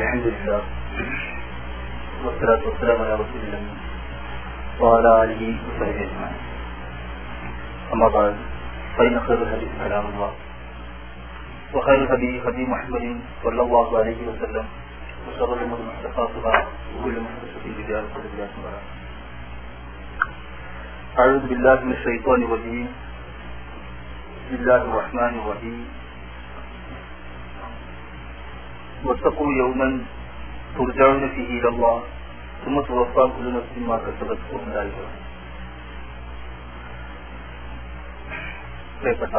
الحمد لله. والصلاة والسلام على رسول الله وعلى آله وصحبه أجمعين. أما بعد فإن خير الحديث كلام الله. وخير الهدي هدي محمد صلى الله عليه وسلم. وشر الأمور محدثاتها وكل محدثة بدعة وكل بدعة ضلالة. أعوذ بالله من الشيطان الرجيم. بسم الله الرحمن الرحيم. واتقوا يوما ترجعون فيه إلى الله ثم توفى كل نفس ما كسبت وهم لا يظلمون പ്രിയപ്പെട്ട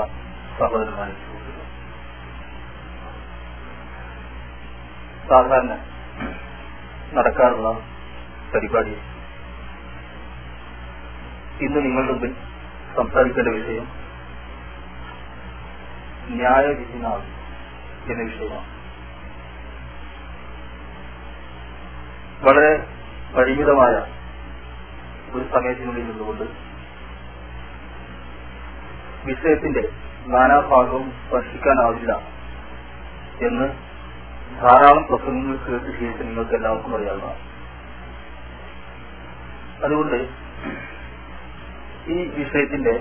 സഹോദരന്മാരെ സാധാരണ നടക്കാറുള്ള പരിപാടി ഇന്ന് നിങ്ങളുടെ മുമ്പിൽ സംസാരിക്കേണ്ട വിഷയം ന്യായവിധിനാൾ എന്ന വിഷയമാണ് വളരെ പരിമിതമായ ഒരു സമയത്തിനുള്ളിൽ നിന്നുകൊണ്ട് വിഷയത്തിന്റെ നാനാഭാഗവും സ്പർശിക്കാനാവില്ല എന്ന് ധാരാളം പ്രസംഗങ്ങൾ കേട്ട് ശീലിച്ച് നിങ്ങൾക്ക് എല്ലാവർക്കും അറിയാവുന്നതാണ്. അതുകൊണ്ട് ഈ വിഷയത്തിന്റെ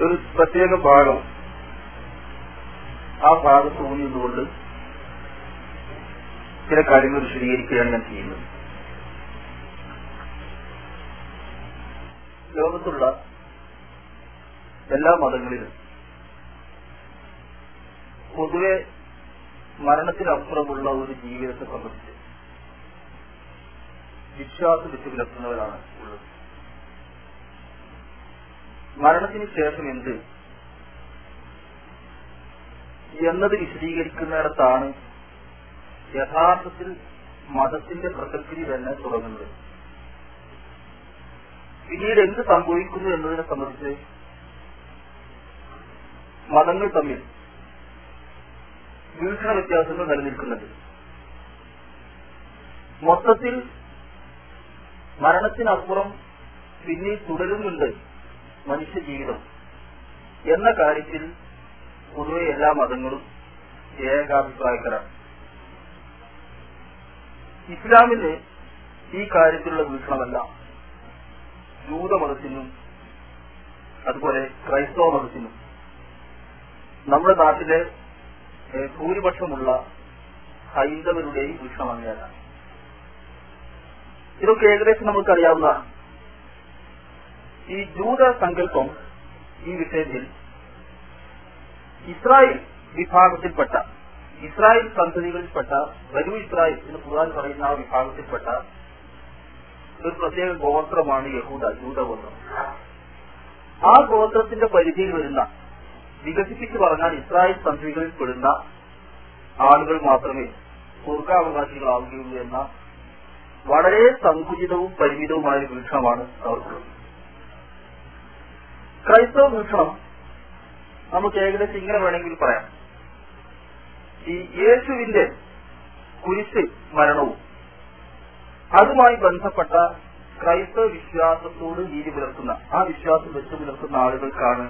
ഒരു പ്രത്യേക ഭാഗം ആ ഭാഗത്ത് ഊന്നിയതുകൊണ്ട് ചില കാര്യങ്ങൾ വിശദീകരിക്കുകയാണ് ഞാൻ ചെയ്യുന്നത് ലോകത്തുള്ള എല്ലാ മതങ്ങളിലും പൊതുവെ മരണത്തിനപ്പുറമുള്ള ഒരു ജീവിതത്തെ സംബന്ധിച്ച് വിശ്വാസം വിട്ടു പുലർത്തുന്നവരാണ് ഉള്ളത്. മരണത്തിന് ശേഷം എന്ത്? എന്നത് വിശദീകരിക്കുന്നിടത്താണ് യഥാർത്ഥത്തിൽ മതത്തിന്റെ പ്രസക്തി തന്നെ തുടങ്ങുന്നത് പിന്നീട് എന്ത് സംഭവിക്കുന്നു എന്നതിനെ സംബന്ധിച്ച് മതങ്ങൾ തമ്മിൽ വീക്ഷണ വ്യത്യാസങ്ങൾ നിലനിൽക്കുന്നുണ്ട്. മൊത്തത്തിൽ മരണത്തിനപ്പുറം പിന്നെ തുടരുന്നുണ്ട് മനുഷ്യ ജീവിതം എന്ന കാര്യത്തിൽ പൊതുവെ എല്ലാ മതങ്ങളും ഏകാഭിപ്രായക്കാരാണ്. ഇസ്ലാമിന് ഈ കാര്യത്തിലുള്ള വീക്ഷണമല്ല ജൂതമതത്തിനും അതുപോലെ ക്രൈസ്തവ മതത്തിനും നമ്മുടെ നാട്ടിലെ ഭൂരിപക്ഷമുള്ള ഹൈന്ദവരുടെയും വീക്ഷണം അങ്ങനെയല്ല. ഇതൊക്കെ ഏകദേശം നമുക്കറിയാവുന്നതാണ് ഈ ജൂത സങ്കല്പം ഈ വിഷയത്തിൽ ഇസ്രായേൽ വിഭാഗത്തിൽപ്പെട്ട ഇസ്രായേൽ സന്തതികളിൽപ്പെട്ട വരു ഇസ്രായേൽ എന്ന് ഖുർആൻ പറയുന്ന ആ വിഭാഗത്തിൽപ്പെട്ട ഒരു പ്രത്യേക ഗോത്രമാണ് യഹൂദ ജൂതഗോത്രം ആ ഗോത്രത്തിന്റെ പരിധിയിൽ വരുന്ന വികസിപ്പിച്ച് പറഞ്ഞാൽ ഇസ്രായേൽ സന്തതികളിൽ പെടുന്ന ആളുകൾ മാത്രമേ സ്വർഗാവകാശികളാവുകയുള്ളൂ എന്ന വളരെ സങ്കുചിതവും പരിമിതവുമായ വീക്ഷണമാണ് അവർക്ക്. ക്രൈസ്തവ വീക്ഷണം നമുക്ക് ഏകദേശം ഇങ്ങനെ വേണമെങ്കിൽ പറയാം. ഈ യേശുവിന്റെ കുരിശ് മരണവും. അതുമായി ബന്ധപ്പെട്ട ക്രൈസ്തവ വിശ്വാസത്തോട് നീതി പുലർത്തുന്ന ആ വിശ്വാസം വെച്ച് പുലർത്തുന്ന ആളുകൾക്കാണ്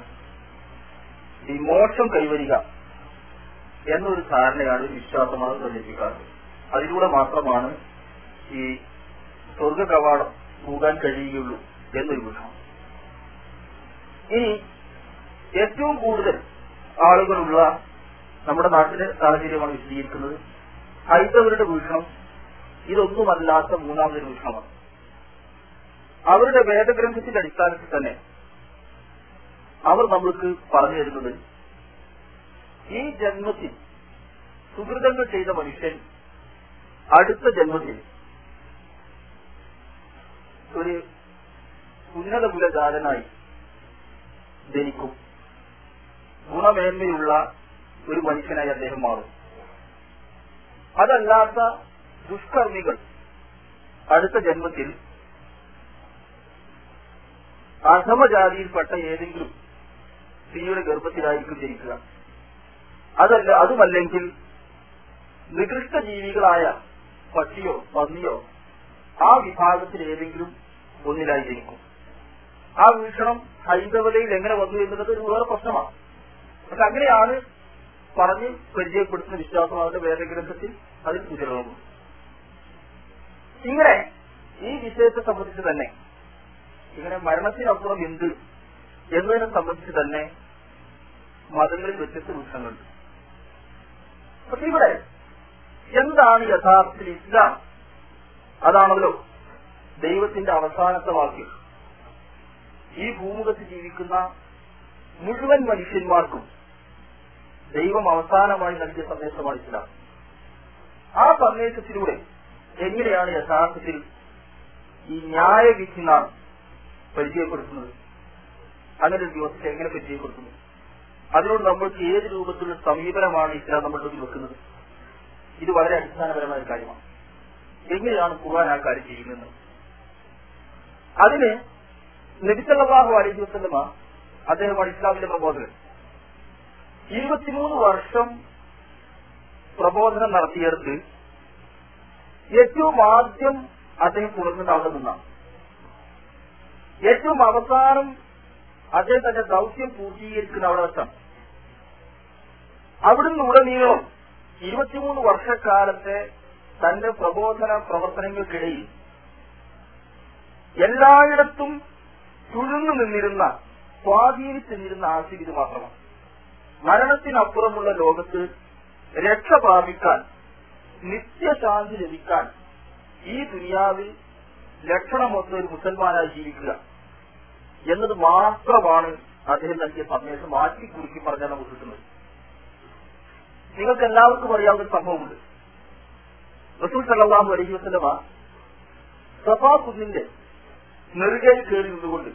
ഈ മോക്ഷം കൈവരിക എന്നൊരു ധാരണയാണ് വിശ്വാസമാണ് പ്രചരിപ്പിക്കാറ് അതിലൂടെ മാത്രമാണ് ഈ സ്വർഗ കവാടം പോകാൻ കഴിയുകയുള്ളൂ എന്നൊരു വിഷയം ഇനി ഏറ്റവും കൂടുതൽ ആളുകളുള്ള നമ്മുടെ നാട്ടിലെ സാഹചര്യമാണ് വിശദീകരിക്കുന്നത്. ഹൈന്ദവരുടെ വീക്ഷണം ഇതൊന്നുമല്ലാത്ത മൂന്നാമതൊരു വീക്ഷണമാണ് അവരുടെ വേദഗ്രന്ഥത്തിന്റെ അടിസ്ഥാനത്തിൽ തന്നെ അവർ നമ്മൾക്ക് പറഞ്ഞു തരുന്നത് ഈ ജന്മത്തിൽ സുഹൃതങ്ങൾ ചെയ്ത മനുഷ്യൻ അടുത്ത ജന്മത്തിൽ ഒരു ഉന്നത കുലജാതനായി ജനിക്കും. ഗുണമേന്മയുള്ള ഒരു മനുഷ്യനായി അദ്ദേഹം മാറും. അതല്ലാത്ത ദുഷ്കർമ്മികൾ അടുത്ത ജന്മത്തിൽ അധമജാതിയിൽപ്പെട്ട ഏതെങ്കിലും സ്ത്രീയുടെ ഗർഭത്തിലായിരിക്കും ജനിക്കുക. അതല്ല അതുമല്ലെങ്കിൽ നികൃഷ്ട ജീവികളായ പട്ടിയോ പന്നിയോ ആ വിഭാഗത്തിൽ ഏതെങ്കിലും ഒന്നിലായി ജനിക്കും. ആ വീക്ഷണം ഹൈന്ദവതയിൽ എങ്ങനെ വന്നു എന്നുള്ളത് ഒരു വേറെ പ്രശ്നമാണ്. പക്ഷെ അങ്ങനെയാണ് പറഞ്ഞ് പരിചയപ്പെടുത്തുന്ന വിശ്വാസം അവരുടെ വേദഗ്രന്ഥത്തിൽ അതിൽ ഉചിതമാകും ഇങ്ങനെ ഈ വിഷയത്തെ സംബന്ധിച്ച് തന്നെ ഇങ്ങനെ മരണത്തിനപ്പുറം എന്ത് എന്നതിനെ സംബന്ധിച്ച് തന്നെ മതങ്ങളിൽ വ്യത്യസ്ത വൃക്ഷങ്ങളുണ്ട് പക്ഷെ ഇവിടെ എന്താണ് യഥാർത്ഥത്തിൽ ഇസ്ലാം? അതാണല്ലോ ദൈവത്തിന്റെ അവസാനത്തെ വാക്യം. ഈ ഭൂമുഖത്ത് ജീവിക്കുന്ന മുഴുവൻ മനുഷ്യന്മാർക്കും ദൈവം അവസാനമായി നൽകിയ സന്ദേശമാണ് ഇസ്ലാം. ആ സന്ദേശത്തിലൂടെ എങ്ങനെയാണ് യഥാർത്ഥത്തിൽ ഈ ന്യായവിധി നാം പരിചയപ്പെടുത്തുന്നത്? അങ്ങനെ ഒരു ദിവസത്തെ എങ്ങനെ പരിചയപ്പെടുത്തുന്നു? അതിനോട് നമ്മൾക്ക് ഏത് രൂപത്തിലുള്ള സമീപനമാണ് ഇസ്ലാം നമ്മളുടെ വെക്കുന്നത്? ഇത് വളരെ അടിസ്ഥാനപരമായ കാര്യമാണ്. എങ്ങനെയാണ് ഖുർആൻ ആ കാര്യം ചെയ്യുന്നത്? അതിന് നബിസല്ലാഹു അലൈഹി വസ്ലമ അദ്ദേഹമാണ് ഇസ്ലാമിന്റെ പ്രബോധകൻ. ഇരുപത്തിമൂന്ന് വർഷം പ്രബോധനം നടത്തിയെടുത്ത് ഏറ്റവും ആദ്യം അദ്ദേഹം അവിടെ നിന്നാണ് ഏറ്റവും അവസാനം അദ്ദേഹം തന്റെ ദൗത്യം പൂർത്തീകരിക്കുന്ന അവിടെ വെച്ചാണ് അവിടുന്ന് ഉടനീളം ഇരുപത്തിമൂന്ന് വർഷക്കാലത്തെ തന്റെ പ്രബോധന പ്രവർത്തനങ്ങൾക്കിടയിൽ എല്ലായിടത്തും തുഴന്നു നിന്നിരുന്ന സ്വാധീനിച്ചു നിന്നിരുന്ന ആശയം ഇത് മാത്രമാണ്. മരണത്തിനപ്പുറമുള്ള ലോകത്ത് രക്ഷ പ്രാപിക്കാൻ നിത്യശാന്തി ലഭിക്കാൻ ഈ ദുനിയാവിൽ ലക്ഷണമൊത്ത ഒരു മുസൽമാനായി ജീവിക്കുക എന്നത് മാത്രമാണ് അദ്ദേഹം നൽകിയ സന്ദേശം. മാറ്റി കുറുക്കി പറഞ്ഞാൽ നമുക്ക് കിട്ടുന്നത്. നിങ്ങൾക്ക് എല്ലാവർക്കും അറിയാവുന്ന ഒരു സംഭവമുണ്ട്. റസൂൽ സല്ലാഹു അലഹി വസ്ലമ സഫാ നെറുകയിൽ കയറി നിന്നുകൊണ്ട്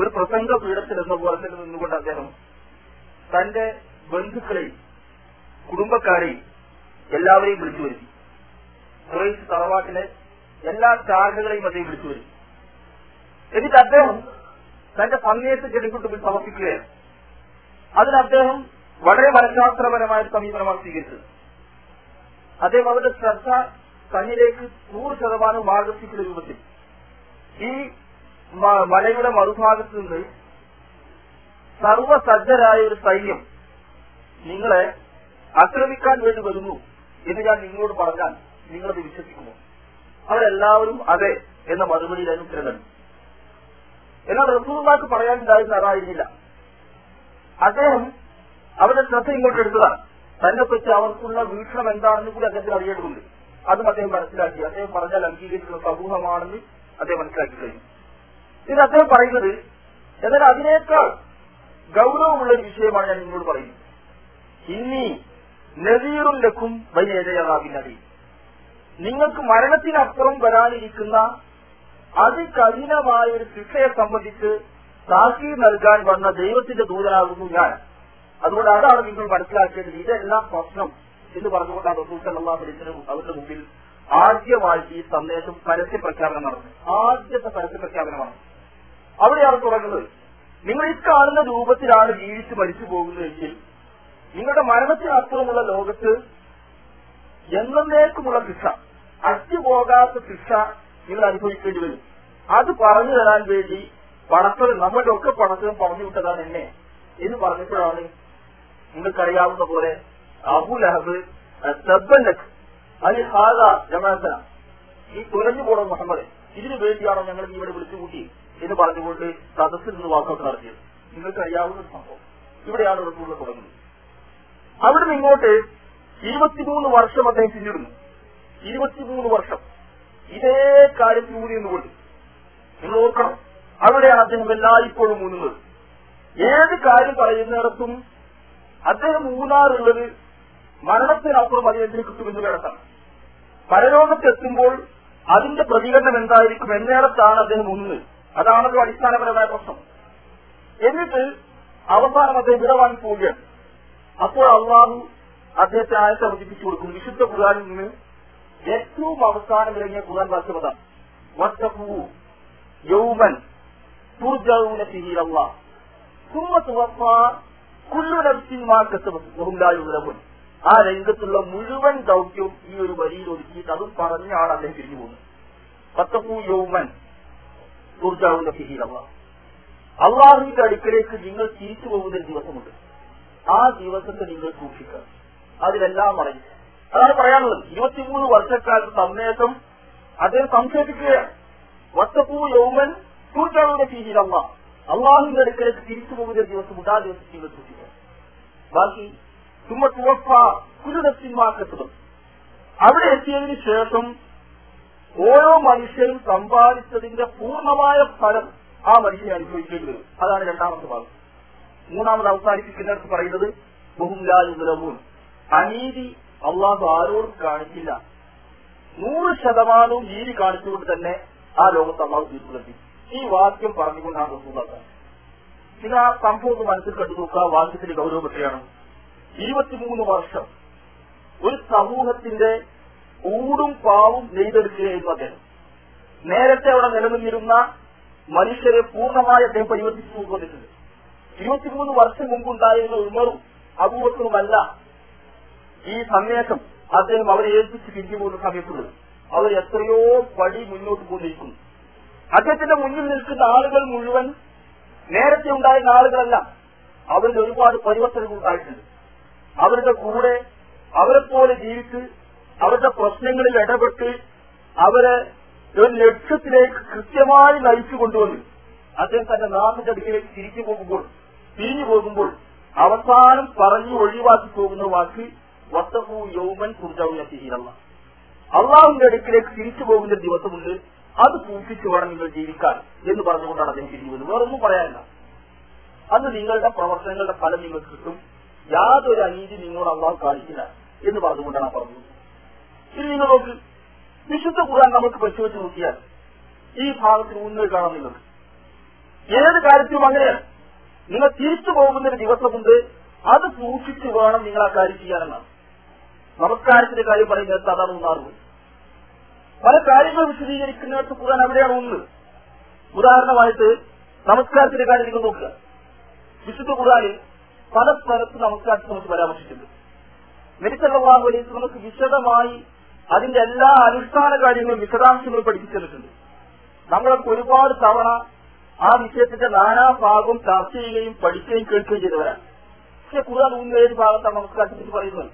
ഒരു പ്രസംഗ പീഠത്തിൽ എന്ന പോലെ തന്നെ നിന്നുകൊണ്ട് അദ്ദേഹം തന്റെ ബന്ധുക്കളെയും കുടുംബക്കാരെയും എല്ലാവരെയും വിളിച്ചു വരുത്തി. കുറേശ് തറവാട്ടിലെ എല്ലാ ശാഖകളെയും അദ്ദേഹം വിളിച്ചു വരുത്തി. എന്നിട്ട് അദ്ദേഹം തന്റെ സന്ദേശം ജനങ്ങൾക്ക് സമർപ്പിക്കുകയാണ്. അതിൽ അദ്ദേഹം വളരെ മനഃശാസ്ത്രപരമായ സമീപനമാണ് സ്വീകരിച്ചത്. അദ്ദേഹം അവരുടെ ശ്രദ്ധ തന്നിലേക്ക് നൂറ് ശതമാനം ആകർഷിക്കുന്ന രൂപത്തിൽ. ഈ മലയുടെ മറുഭാഗത്ത് നിന്ന് സർവസജ്ജരായ ഒരു സൈന്യം നിങ്ങളെ ആക്രമിക്കാൻ വേണ്ടി വരുന്നു എന്ന് ഞാൻ നിങ്ങളോട് പറഞ്ഞാൽ നിങ്ങളത് വിശ്വസിക്കുമോ അവരെല്ലാവരും അതെ എന്ന മറുപടിയിൽ അതിന് ഉത്തരം നൽകി എന്നാൽ റസൂർമാർക്ക് പറയാനുണ്ടായിരുന്ന അതായിരുന്നില്ല. അദ്ദേഹം അവരുടെ ശ്രദ്ധ ഇങ്ങോട്ട് എടുത്തതാണ്. തന്നെ പറ്റി അവർക്കുള്ള വീക്ഷണം എന്താണെന്ന് കൂടി അദ്ദേഹത്തിന് അറിയേണ്ടതുണ്ട്. അതും അദ്ദേഹം മനസ്സിലാക്കി. അദ്ദേഹം പറഞ്ഞാൽ അംഗീകരിക്കുന്ന സമൂഹമാണെന്ന് അദ്ദേഹം മനസ്സിലാക്കി കഴിഞ്ഞു. ഇത് അദ്ദേഹം പറയുന്നത് എന്നാൽ അതിനേക്കാൾ ഗൗരവമുള്ള ഒരു വിഷയമാണ് ഞാൻ നിങ്ങളോട് പറയുന്നത്. ഇനി നദീറും ലഖും വൈനേതയാകാവിനടി നിങ്ങൾക്ക് മരണത്തിനപ്പുറം വരാനിരിക്കുന്ന അതികഠിനമായ ഒരു ശിക്ഷയെ സംബന്ധിച്ച് സാക്ഷി നൽകാൻ വന്ന ദൈവത്തിന്റെ ദൂതനാകുന്നു ഞാൻ. അതുകൊണ്ട് അതാണ് നിങ്ങൾ മനസ്സിലാക്കേണ്ടത്. ഇതെല്ലാം പ്രശ്നം എന്ന് പറഞ്ഞുകൊണ്ടാണ് റസൂൽ സല്ലല്ലാഹു അലൈഹി വസല്ലം അവരുടെ മുമ്പിൽ ആദ്യമായിട്ട് ഈ സന്ദേശം പരസ്യ പ്രഖ്യാപനം നടന്നു. ആദ്യത്തെ പരസ്യ പ്രഖ്യാപനമാണ് അവിടെയാണ് തുടങ്ങുന്നത്. നിങ്ങൾ ഈ കാണുന്ന രൂപത്തിലാണ് ജീവിച്ച് മരിച്ചു പോകുന്നതെങ്കിൽ നിങ്ങളുടെ മരണത്തിനപ്പുറമുള്ള ലോകത്ത് എന്നേക്കുമുള്ള ശിക്ഷ അറ്റുപോകാത്ത ശിക്ഷ നിങ്ങൾ അനുഭവിക്കേണ്ടി വരും. അത് പറഞ്ഞു തരാൻ വേണ്ടി പണത്തവൻ നമ്മളുടെ ഒക്കെ പണത്തവൻ പറഞ്ഞു വിട്ടതാണ് എന്നെ എന്ന് പറഞ്ഞപ്പോഴാണ് നിങ്ങൾക്കറിയാവുന്ന പോലെ അബുലഹബ് സബ്ബല്ലക്ക് അലി ഹാദ ജമാഅത്തന ഈ തുലഞ്ഞു പോണം മുഹമ്മദ് ഇതിനു വേണ്ടിയാണോ ഞങ്ങൾ ഇവിടെ ഇവിടെ വിളിച്ചുകൂട്ടി എന്ന് പറഞ്ഞുകൊണ്ട് സദസ്സിൽ നിന്ന് വാക്കൊക്കെ നടത്തിയത്. നിങ്ങൾക്ക് അറിയാവുന്ന സംഭവം. ഇവിടെയാണ് റസൂള്ള തുടങ്ങുന്നത്. അവിടുന്ന് ഇങ്ങോട്ട് ഇരുപത്തിമൂന്ന് വർഷം അദ്ദേഹം പിന്നിടുന്നു. ഇരുപത്തിമൂന്ന് വർഷം. ഇതേ കാര്യത്തിലൂടെ കൊണ്ട് നിങ്ങൾ ഓർക്കണം. അവിടെയാണ് അദ്ദേഹം എല്ലായ്പ്പോഴും ഊന്നുന്നത്. ഏത് കാര്യം പറയുന്നിടത്തും അദ്ദേഹം ഊന്നാറുള്ളത് മരണത്തിനപ്പുറം അതിനെതിരെ കിട്ടുമെന്ന് കേട്ടാണ് പരലോകത്തെത്തുമ്പോൾ അതിന്റെ പ്രതികരണം എന്തായിരിക്കും എന്നേടത്താണ് അദ്ദേഹം ഊന്നുന്നത്. അതാണല്ലോ അടിസ്ഥാനപരമായ പ്രശ്നം. എന്നിട്ട് അവസാനം അദ്ദേഹം വിടവാങ്ങി പോവുകയാണ്. അപ്പോൾ അള്ളാഹു അദ്ദേഹത്തെ ആയത്തെ അവതരിപ്പിച്ചു കൊടുക്കും വിശുദ്ധ ഖുർആാനിൽ നിന്ന് ഏറ്റവും അവസാനം ഇറങ്ങിയ ഖുർആൻ വാസ്തവതാണ് വട്ടപ്പൂ യൗമൻ തുർജൗന കുല്ലു മാ കസബത് ആ രംഗത്തുള്ള മുഴുവൻ ദൗത്യവും ഈ ഒരു വരിയിൽ ഒരുക്കിയിട്ട് അതും പറഞ്ഞാണ് അദ്ദേഹം തിരിഞ്ഞു പോകുന്നത്. പത്തപ്പൂ യൗമൻ തുർജാവുന്ന ഫിഹി അള്ളാഹ്. അള്ളാഹുവിന്റെ അടുക്കലേക്ക് നിങ്ങൾ തിരിച്ചു പോകുന്ന ദിവസമുണ്ട്. ആ ദിവസത്തെ നിങ്ങൾ സൂക്ഷിക്കുക. അതിലെല്ലാം മറിഞ്ഞു അതാണ് പറയാനുള്ളത്. ഇരുപത്തിമൂന്ന് വർഷക്കാലത്ത് സന്ദേശം അദ്ദേഹം സംശയിപ്പിക്കുകയാണ് വത്തപ്പൂ യൗമൻ സൂചനയുടെ ഫീഹിൽ അമ്മ അള്ളാഹുവിന്റെ അടുക്കലേക്ക് തിരിച്ചു പോകുന്ന ഒരു ദിവസം ഉണ്ട്. ആ ദിവസം നിങ്ങൾ സൂക്ഷിക്കുക. ബാക്കി ചുമ്മാ തുവപ്പ കുരുടത്തിന്മാക്കത്തും അവിടെ എത്തിയതിനു ശേഷം ഓരോ മനുഷ്യരും സമ്പാദിച്ചതിന്റെ പൂർണമായ ഫലം ആ മനുഷ്യനെ അനുഭവിക്കേണ്ടി വരും അതാണ് രണ്ടാമത്തെ ഭാഗം. മൂന്നാമത് അവസാനിപ്പിക്കുന്നിടത്ത് പറയുന്നത് ബഹുംലായുലമൂൻ അനീതി അള്ളാഹു ആരോടും കാണിക്കില്ല. നൂറ് ശതമാനവും നീതി കാണിച്ചുകൊണ്ട് തന്നെ ആ ലോകത്ത് അള്ളാഹു തീർച്ചയാക്കി ഈ വാക്യം പറഞ്ഞുകൊണ്ടാണ് റസൂലാക്കാൻ ഇത് ആ സംഭവം മനസ്സിൽ കണ്ടു നോക്കുക വാക്യത്തിന്റെ ഗൗരവം എത്രയാണ്? ഇരുപത്തിമൂന്ന് വർഷം. ഒരു സമൂഹത്തിന്റെ ഊടും പാവും നെയ്തെടുക്കുകയായിരുന്നു അദ്ദേഹം. നേരത്തെ അവിടെ നിലനിന്നിരുന്ന മനുഷ്യരെ പൂർണമായി അദ്ദേഹം പരിവർത്തിച്ചു കൊണ്ടിട്ടുണ്ട് ഇരുപത്തിമൂന്ന് വർഷം മുമ്പുണ്ടായിരുന്ന ഉമറും അപൂർവത്തിനുമല്ല ഈ സന്ദേശം അദ്ദേഹം അവരെ ഏൽപ്പിച്ച് പിരിഞ്ഞു പോകുന്ന സമയത്തുള്ളത്. അവർ എത്രയോ പടി മുന്നോട്ട് പോയിരിക്കുന്നു അദ്ദേഹത്തിന്റെ മുന്നിൽ നിൽക്കുന്ന ആളുകൾ മുഴുവൻ നേരത്തെ ഉണ്ടായിരുന്ന ആളുകളല്ല അവരുടെ ഒരുപാട് പരിവർത്തനങ്ങൾ ഉണ്ടായിട്ടുണ്ട്. അവരുടെ കൂടെ അവരെപ്പോലെ പോലെ ജീവിച്ച് അവരുടെ പ്രശ്നങ്ങളിൽ ഇടപെട്ട് അവരെ ഒരു ലക്ഷ്യത്തിലേക്ക് കൃത്യമായി നയിച്ചു കൊണ്ടുവന്ന്. അദ്ദേഹം തന്റെ നാട്ടിന്റെ അടുക്കിലേക്ക് തിരിച്ചു പോകുമ്പോൾ തിരിഞ്ഞു പോകുമ്പോൾ അവസാനം പറഞ്ഞു ഒഴിവാക്കി പോകുന്ന വാക്ക് വസ്തു യൗമൻ കുർജൗനത്തിഹിരല്ല അള്ളാഹുവിന്റെ അടുക്കിലേക്ക് തിരിച്ചു പോകുന്ന ദിവസമുണ്ട്. അത് സൂക്ഷിച്ചു വേണം നിങ്ങൾ ജീവിക്കാൻ എന്ന് പറഞ്ഞുകൊണ്ടാണ് അദ്ദേഹം തിരിഞ്ഞു പോകുന്നത്. വേറൊന്നും പറയാനില്ല. അന്ന് നിങ്ങളുടെ പ്രവർത്തനങ്ങളുടെ ഫലം നിങ്ങൾക്ക് കിട്ടും. യാതൊരു അനീതി നിങ്ങളോട് അള്ളാഹു കാണിക്കില്ല എന്ന് പറഞ്ഞുകൊണ്ടാണ് പറഞ്ഞത്. ഇനി നിങ്ങൾ നോക്ക്. വിശുദ്ധ ഖുർആൻ നമുക്ക് പരിശോധിച്ച് നോക്കിയാൽ ഈ ഭാഗത്തിന് ഊന്നൽ കാണാം നിങ്ങൾക്ക് ഏത് കാര്യത്തിലും അങ്ങനെ നിങ്ങൾ തിരിച്ചു പോകുന്ന ഒരു ദിവസമുണ്ട് അത് സൂക്ഷിച്ചു വേണം നിങ്ങൾ ആ കാര്യം ചെയ്യാനെന്നാണ്. നമസ്കാരത്തിന്റെ കാര്യം പറയുന്നത് അതാണ് ഒന്നാറുള്ളത് പല കാര്യങ്ങൾ വിശദീകരിക്കുന്നിടത്ത് ഖുർആൻ അവിടെയാണ് ഒന്ന്. ഉദാഹരണമായിട്ട് നമസ്കാരത്തിന്റെ കാര്യം നിങ്ങൾ നോക്കുക. വിശുദ്ധ ഖുർആനിൽ പല സ്ഥലത്ത് നമസ്കാരത്തെ നമുക്ക് പരാമർശിച്ചിട്ടുണ്ട്. മെഡിക്കൽ നമുക്ക് വിശദമായി അതിന്റെ എല്ലാ അനുഷ്ഠാന കാര്യങ്ങളും വിശദാംശങ്ങൾ പഠിപ്പിച്ചിട്ടുണ്ട് നമ്മളൊക്കെ ഒരുപാട് തവണ ആ വിഷയത്തിന്റെ നാനാഭാഗം ചർച്ച ചെയ്യുകയും പഠിക്കുകയും കേൾക്കുകയും ചെയ്തവരാണ്. പക്ഷെ ഖുർആൻ മൂന്ന് ഏത് ഭാഗത്താണ് നമുക്ക് കണ്ടിട്ട് പറയുന്നത്?